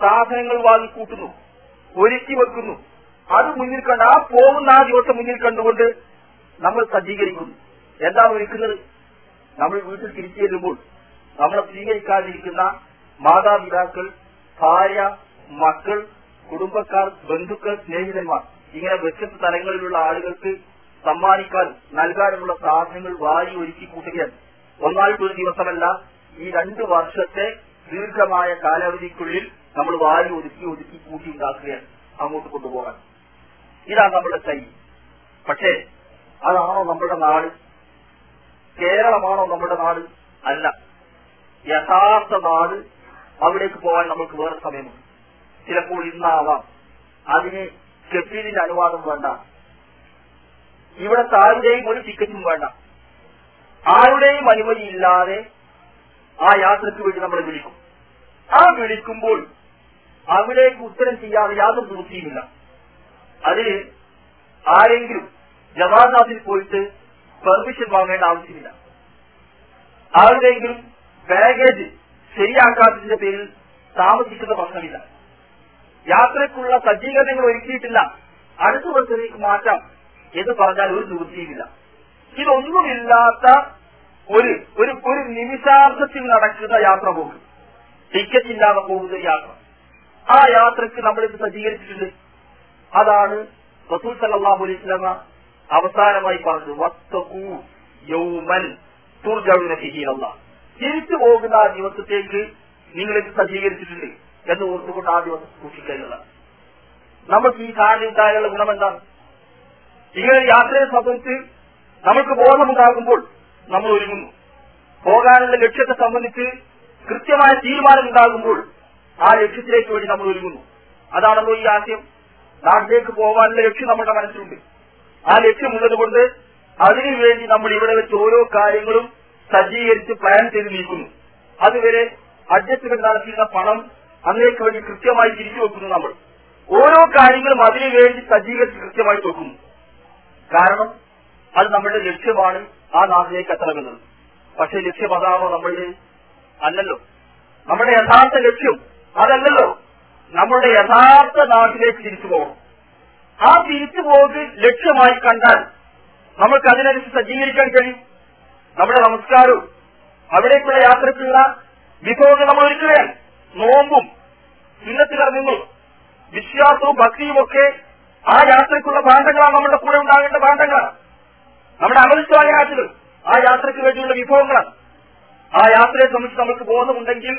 സാധനങ്ങൾ വാങ്ങി കൂട്ടുന്നു ഒരുക്കി വെക്കുന്നു. അത് മുന്നിൽ കണ്ട് ആ പോകുന്ന ആ ദിവസം മുന്നിൽ കണ്ടുകൊണ്ട് നമ്മൾ സജ്ജീകരിക്കുന്നു. എന്താണ് ഒരുക്കുന്നത്? നമ്മൾ വീട്ടിൽ തിരിച്ചു ചെല്ലുമ്പോൾ നമ്മളെ സ്വീകരിക്കാതിരിക്കുന്ന മാതാപിതാക്കൾ ഭാര്യ മക്കൾ കുടുംബക്കാർ ബന്ധുക്കൾ സ്നേഹിതന്മാർ ഇങ്ങനെ വ്യത്യസ്ത തലങ്ങളിലുള്ള ആളുകൾക്ക് സമ്മാനിക്കാൻ നൽകാനുമുള്ള സാധനങ്ങൾ വാരി ഒരുക്കി കൂട്ടുകയാണ്. ഒന്നായിട്ട് ദിവസമല്ല ഈ രണ്ട് വർഷത്തെ ദീർഘമായ കാലാവധിക്കുള്ളിൽ നമ്മൾ വാരി ഒതുക്കി ഒതുക്കി കൂട്ടി ഉണ്ടാക്കുകയാണ് അങ്ങോട്ട് കൊണ്ടുപോകാൻ. ഇതാണ് നമ്മുടെ കൈ. പക്ഷേ അതാണോ നമ്മുടെ നാട്? കേരളമാണോ നമ്മുടെ നാട്? അല്ല. യഥാർത്ഥ നാട് അവിടേക്ക് പോകാൻ നമുക്ക് വേറെ സമയമുണ്ട്. ചിലപ്പോൾ ഇന്നാവാം. അതിന് കെഫീലിന്റെ അനുവാദം വേണ്ട. ഇവിടെ ആരുടെയും ഒരു ടിക്കറ്റും വേണ്ട. ആരുടെയും അനുമതി ഇല്ലാതെ ആ യാത്രയ്ക്ക് വേണ്ടി നമ്മൾ വിളിക്കും. ആ വിളിക്കുമ്പോൾ അവിടേക്ക് ഉത്തരം ചെയ്യാതെ യാതൊരു നിവൃത്തിയുമില്ല. അതിന് ആരെങ്കിലും ജവാദാസിൽ പോയിട്ട് പെർമിഷൻ വാങ്ങേണ്ട ആവശ്യമില്ല. ആരുടെയെങ്കിലും ബാഗേജ് ശരിയാക്കാത്തതിന്റെ പേരിൽ താമസിക്കുന്ന പ്രശ്നമില്ല. യാത്രയ്ക്കുള്ള സജ്ജീകരണങ്ങൾ ഒരുക്കിയിട്ടില്ല. അടുത്ത വർഷത്തേക്ക് മാറ്റാം എന്ന് പറഞ്ഞാൽ ഒരു നിവൃത്തിയുമില്ല. ഇതൊന്നുമില്ലാത്ത ഒരു ഒരു ഒരു നിമിഷാർത്ഥത്തിൽ നടക്കുന്ന യാത്ര പോകും. ടിക്കറ്റ് ഇല്ലാതെ പോകുന്ന യാത്ര. ആ യാത്രയ്ക്ക് നമ്മളിത് സജ്ജീകരിച്ചിട്ടുണ്ട്. അതാണ് റസൂൽ സല്ലല്ലാഹു അലൈഹി വസല്ലമ അവസാനമായി പറഞ്ഞു വത്തഖു യൗമൻ തുർജഉന ഫീഹി അല്ലാഹ് തിരിച്ചു പോകുന്ന ആ ദിവസത്തേക്ക് ഇത് സജ്ജീകരിച്ചിട്ടുണ്ട് എന്ന് ഓർത്തുകൊണ്ട് ആ ദിവസം സൂക്ഷിക്കാനുള്ള നമുക്ക് ഈ കാലുണ്ടായുള്ള ഗുണം എന്താണ് ഇങ്ങനെ യാത്രയെ സംബന്ധിച്ച് നമുക്ക് ബോധമുണ്ടാകുമ്പോൾ നമ്മൾ ഒരുങ്ങുന്നു. പോകാനുള്ള ലക്ഷ്യത്തെ സംബന്ധിച്ച് കൃത്യമായ തീരുമാനമുണ്ടാകുമ്പോൾ ആ ലക്ഷ്യത്തിലേക്ക് വേണ്ടി നമ്മൾ ഒരുങ്ങുന്നു. അതാണല്ലോ ഈ ആശയം നാട്ടിലേക്ക് പോകാനുള്ള ലക്ഷ്യം നമ്മുടെ മനസ്സിലുണ്ട്. ആ ലക്ഷ്യമുള്ളത് കൊണ്ട് അതിനുവേണ്ടി നമ്മൾ ഇവിടെ വെച്ച് ഓരോ കാര്യങ്ങളും സജ്ജീകരിച്ച് പ്ലാൻ ചെയ്ത് നീക്കുന്നു. അതുവരെ അഡ്ജസ്റ്റ്മെന്റ് നടത്തിയിരുന്ന പണം അന്നേക്ക് വേണ്ടി കൃത്യമായി തിരിച്ചു വെക്കുന്നു നമ്മൾ. ഓരോ കാര്യങ്ങളും അതിനു വേണ്ടി സജ്ജീകരിച്ച് കൃത്യമായി വെക്കുന്നു. കാരണം അത് നമ്മുടെ ലക്ഷ്യമാണ് ആ നാട്ടിലേക്ക് എത്തണമെന്നത് പക്ഷെ ലക്ഷ്യം അതാണോ നമ്മളുടെ? അല്ലല്ലോ. നമ്മുടെ യഥാർത്ഥ ലക്ഷ്യം അതല്ലല്ലോ. നമ്മുടെ യഥാർത്ഥ നാട്ടിലേക്ക് തിരിച്ചു പോകണം ആ തിരിച്ചു പോക്ക് ലക്ഷ്യമായി കണ്ടാൽ നമുക്ക് അതിനനുസരിച്ച് സജ്ജീകരിക്കാൻ കഴിയും. നമ്മുടെ നമസ്കാരവും അവിടേക്കുള്ള യാത്രയ്ക്കുള്ള വിഭവങ്ങൾ നമ്മൾ ഒരുക്കുകയാണ്. നോമ്പും ചിഹ്നത്തിലിറങ്ങുന്നു വിശ്വാസവും ഭക്തിയും ഒക്കെ ആ യാത്രയ്ക്കുള്ള ഭാണ്ഡങ്ങളാണ് നമ്മുടെ കൂടെ ഉണ്ടാകേണ്ട ഭാണ്ഡങ്ങളാണ് നമ്മുടെ അമൽസ്വായാറ്റുകൾ ആ യാത്രയ്ക്ക് വേണ്ടിയുള്ള വിഭവങ്ങളാണ് ആ യാത്രയെ സംബന്ധിച്ച് നമുക്ക് ബോധമുണ്ടെങ്കിൽ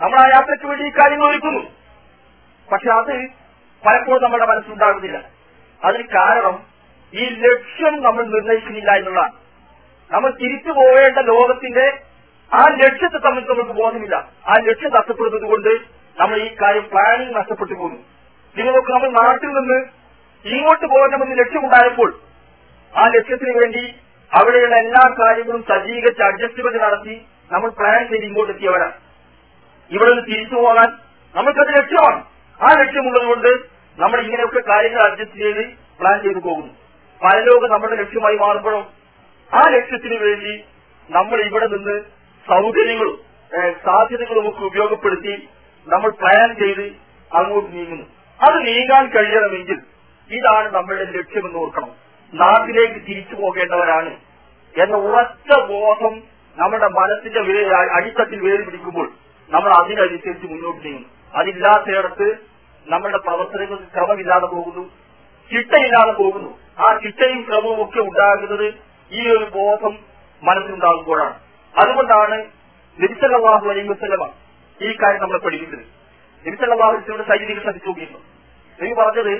നമ്മൾ ആ യാത്രയ്ക്ക് വേണ്ടി ഈ കാര്യങ്ങൾ ഒരുക്കുന്നു. പക്ഷെ അത് പലപ്പോഴും നമ്മുടെ മനസ്സിലുണ്ടാകുന്നില്ല. അതിന് കാരണം ഈ ലക്ഷ്യം നമ്മൾ നിർണയിക്കുന്നില്ല എന്നുള്ളതാണ്. നമ്മൾ തിരിച്ചു പോകേണ്ട ലോകത്തിന്റെ ആ ലക്ഷ്യത്തെ സംബന്ധിച്ച് നമുക്ക് ബോധമില്ല. ആ ലക്ഷ്യം നഷ്ടപ്പെടുന്നത് കൊണ്ട് നമ്മൾ ഈ കാര്യം പ്ലാനിങ് നഷ്ടപ്പെട്ടു പോകുന്നു. നിങ്ങൾ നോക്ക് നമ്മൾ നാട്ടിൽ നിന്ന് ഇങ്ങോട്ട് പോകണമെന്ന് ലക്ഷ്യമുണ്ടായപ്പോൾ ആ ലക്ഷ്യത്തിന് വേണ്ടി അവിടെയുള്ള എല്ലാ കാര്യങ്ങളും സജ്ജീകരിച്ച് അഡ്ജസ്റ്റ്മെന്റ് നടത്തി നമ്മൾ പ്ലാൻ ചെയ്ത് ഇങ്ങോട്ട് എത്തിയവരാണ് ഇവിടെ നിന്ന് തിരിച്ചു പോകാൻ നമുക്കത് ലക്ഷ്യമാണ്. ആ ലക്ഷ്യമുള്ളത് കൊണ്ട് നമ്മൾ ഇങ്ങനെയൊക്കെ കാര്യങ്ങൾ അഡ്ജസ്റ്റ് ചെയ്ത് പ്ലാൻ ചെയ്തു പോകുന്നു. പരലോകം നമ്മുടെ ലക്ഷ്യമായി മാറുമ്പോഴും ആ ലക്ഷ്യത്തിന് വേണ്ടി നമ്മൾ ഇവിടെ നിന്ന് സൗകര്യങ്ങളും സാധ്യതകളും ഒക്കെ ഉപയോഗപ്പെടുത്തി നമ്മൾ പ്ലാൻ ചെയ്ത് അങ്ങോട്ട് നീങ്ങുന്നു. അത് നീങ്ങാൻ കഴിയണമെങ്കിൽ ഇതാണ് നമ്മളുടെ ലക്ഷ്യമെന്ന് ഓർക്കണം. നാട്ടിലേക്ക് തിരിച്ചു പോകേണ്ടവരാണ് എന്ന ഉറച്ച ബോധം നമ്മുടെ മനസ്സിന്റെ അടിത്തട്ടിൽ വേര് പിടിക്കുമ്പോൾ നമ്മൾ അതിനനുസരിച്ച് മുന്നോട്ട് നീങ്ങുന്നു. അതില്ലാത്തയിടത്ത് നമ്മുടെ പ്രവർത്തനങ്ങൾ ക്രമമില്ലാതെ പോകുന്നു ചിട്ടയില്ലാതെ പോകുന്നു. ആ ചിട്ടയും ക്രമവും ഒക്കെ ഉണ്ടാകുന്നത് ഈ ഒരു ബോധം മനസ്സിലുണ്ടാകുമ്പോഴാണ്. അതുകൊണ്ടാണ് നിരിസലാഹു അലൈഹി വസ്ലമ ഈ കാര്യം നമ്മളെ പഠിക്കുന്നത് നിരിസലാഹുലിന്റെ സൈനികർ ശ്രദ്ധിച്ചു നോക്കിയിരുന്നു നീ പറഞ്ഞത്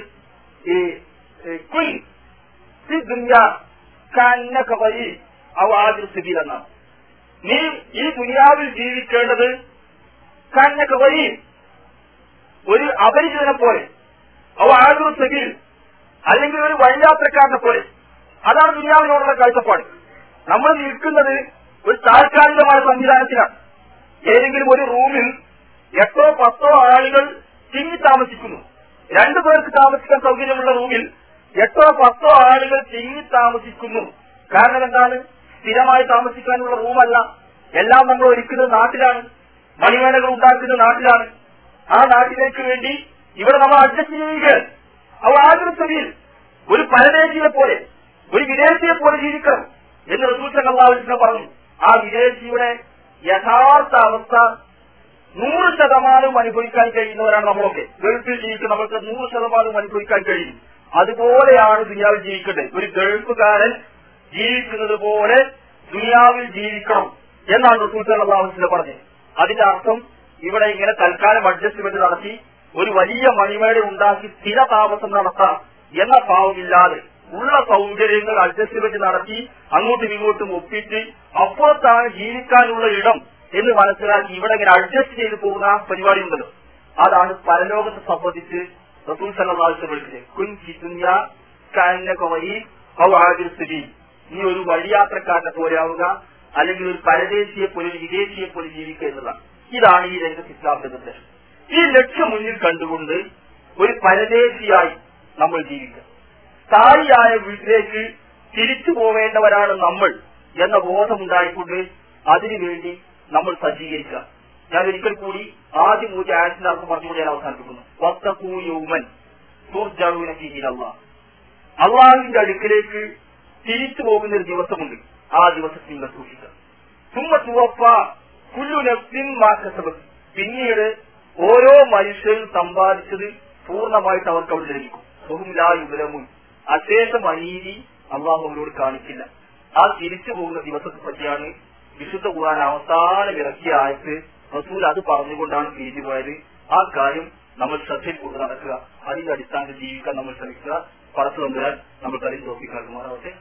ഈ കുൽ ഫി അവ അവാദിർ സ്ഥിതിയിൽ എന്നാണ്. നീ ഈ ദുനിയാവിൽ ജീവിക്കേണ്ടത് കന്നക വഴി ഒരു അപരിചിതനെ പോലെ അവ സ്ഥിതിയിൽ അല്ലെങ്കിൽ ഒരു വഴിയാത്രക്കാരനെ പോലെ. അതാണ് ദുനിയാവിനോടുള്ള കാഴ്ചപ്പാട്. നമ്മൾ നിൽക്കുന്നത് ഒരു താൽക്കാലികമായ സംവിധാനത്തിലാണ്. ഏതെങ്കിലും ഒരു റൂമിൽ എട്ടോ പത്തോ ആളുകൾ തിങ്ങി താമസിക്കുന്നു. രണ്ടു പേർക്ക് താമസിക്കാൻ സൗകര്യമുള്ള റൂമിൽ എട്ടോ പത്തോ ആളുകൾ തിങ്ങി താമസിക്കുന്നു. കാരണം എന്താണ്? സ്ഥിരമായി താമസിക്കാനുള്ള റൂമല്ല. എല്ലാം നമ്മൾ ഒരുക്കുന്നത് നാട്ടിലാണ്. മണിമേനകൾ ഉണ്ടാക്കുന്ന നാട്ടിലാണ്. ആ നാട്ടിലേക്ക് വേണ്ടി ഇവിടെ നമ്മൾ അഡ്ജസ്റ്റ് ചെയ്യുക അവ ആഗ്രഹത്തിൽ ഒരു പരദേശിയെ പോലെ ഒരു വിദേശിയെ പോലെ ജീവിക്കണം എന്ന് റസൂൽ സല്ലാസ്ലം പറഞ്ഞു. ആ വിദേശിയുടെ യഥാർത്ഥ അവസ്ഥ നൂറ് ശതമാനം അനുഭവിക്കാൻ കഴിയുന്നവരാണ് നമ്മളൊക്കെ. ഗൾഫിൽ ജീവിക്കുന്ന നമ്മൾക്ക് നൂറ് ശതമാനം അനുഭവിക്കാൻ കഴിയും. അതുപോലെയാണ് ദുനിയാവിൽ ജീവിക്കേണ്ടത്. ഒരു ഗൾഫുകാരൻ ജീവിക്കുന്നത് പോലെ ദുനിയാവിൽ ജീവിക്കണം എന്നാണ് റസൂൽ സല്ലാഹുസ്ലം പറഞ്ഞത്. അതിന്റെ അർത്ഥം ഇവിടെ ഇങ്ങനെ തൽക്കാലം അഡ്ജസ്റ്റ്മെന്റ് നടത്തി ഒരു വലിയ മണിമേട് ഉണ്ടാക്കി സ്ഥിര താമസം നടത്താം എന്ന ഭാവമില്ലാതെ ഉള്ള സൗകര്യങ്ങൾ അഡ്ജസ്റ്റ്മെന്റ് നടത്തി അങ്ങോട്ടും ഇങ്ങോട്ടും ഒപ്പിച്ച് അപ്പുറത്താണ് ജീവിക്കാനുള്ള ഇടം എന്ന് മനസ്സിലാക്കി ഇവിടെ ഇങ്ങനെ അഡ്ജസ്റ്റ് ചെയ്തു പോകുന്ന പരിപാടി ഉണ്ടല്ലോ. അതാണ് പരലോകത്തെ സംബന്ധിച്ച് റസൂൽ കുൻ നീ ഒരു വഴിയാത്രക്കാരനെ പോലെയാവുക അല്ലെങ്കിൽ ഒരു പരദേശിയെ പോലെ വിദേശിയെ പോലെ ജീവിക്കുക എന്നതാണ്. ഇതാണ് ഈ രംഗത്ത് ഇസ്ലാമിന്റെ ഈ ലക്ഷ്യം മുന്നിൽ കണ്ടുകൊണ്ട് ഒരു പരദേശിയായി നമ്മൾ ജീവിക്കുക. സ്ഥായിയായ വീട്ടിലേക്ക് തിരിച്ചു പോവേണ്ടവരാണ് നമ്മൾ എന്ന ബോധമുണ്ടായിക്കൊണ്ട് അതിനുവേണ്ടി നമ്മൾ സജ്ജീകരിക്കുക. ഞാൻ ഒരിക്കൽ കൂടി ആദ്യം മൂന്ന് ആയത്തിന്റെ അർത്ഥം പറഞ്ഞുകൊണ്ട് ഞാൻ അവസാനിപ്പിക്കുന്നു. വസ്തൂ യൗമൻ സൂർജാവിനെ ചെയ്യില്ല അള്ളാഹുവിന്റെ അടുക്കിലേക്ക് തിരിച്ചു പോകുന്ന ഒരു ദിവസമുണ്ട്. ആ ദിവസത്തിൽ നിങ്ങൾ സൂക്ഷിക്കുക. ചുമ്മ തുവപ്പ കുല്ലു നഫ്സിൻ മാക്കസബത്ത് പിന്നീട് ഓരോ മനുഷ്യൻ സമ്പാദിച്ചത് പൂർണമായിട്ട് അവർക്ക് അവിടെ ലഭിക്കും. ബഹുമിലായുബലമുൻ അശേഷം അനീതി അള്ളാഹു അവരോട് കാണിക്കില്ല. ആ തിരിച്ചു പോകുന്ന ദിവസത്തെ പറ്റിയാണ് വിശുദ്ധ ഖുർആൻ അവസാനം ഇറക്കിയ ആയത്ത് റസൂൽ അത് പറഞ്ഞുകൊണ്ടാണ് തിരിച്ചു പോയത് ആ കാര്യം നമ്മൾ ശ്രദ്ധയിൽ കൊണ്ട് നടക്കുക. അതിന്റെ അടിസ്ഥാനത്തിൽ ജീവിക്കാൻ നമ്മൾ ശ്രമിക്കുക. പറത്തു വന്നാൽ നമ്മൾ കളി തോപ്പിക്കാറുമാറാവട്ടെ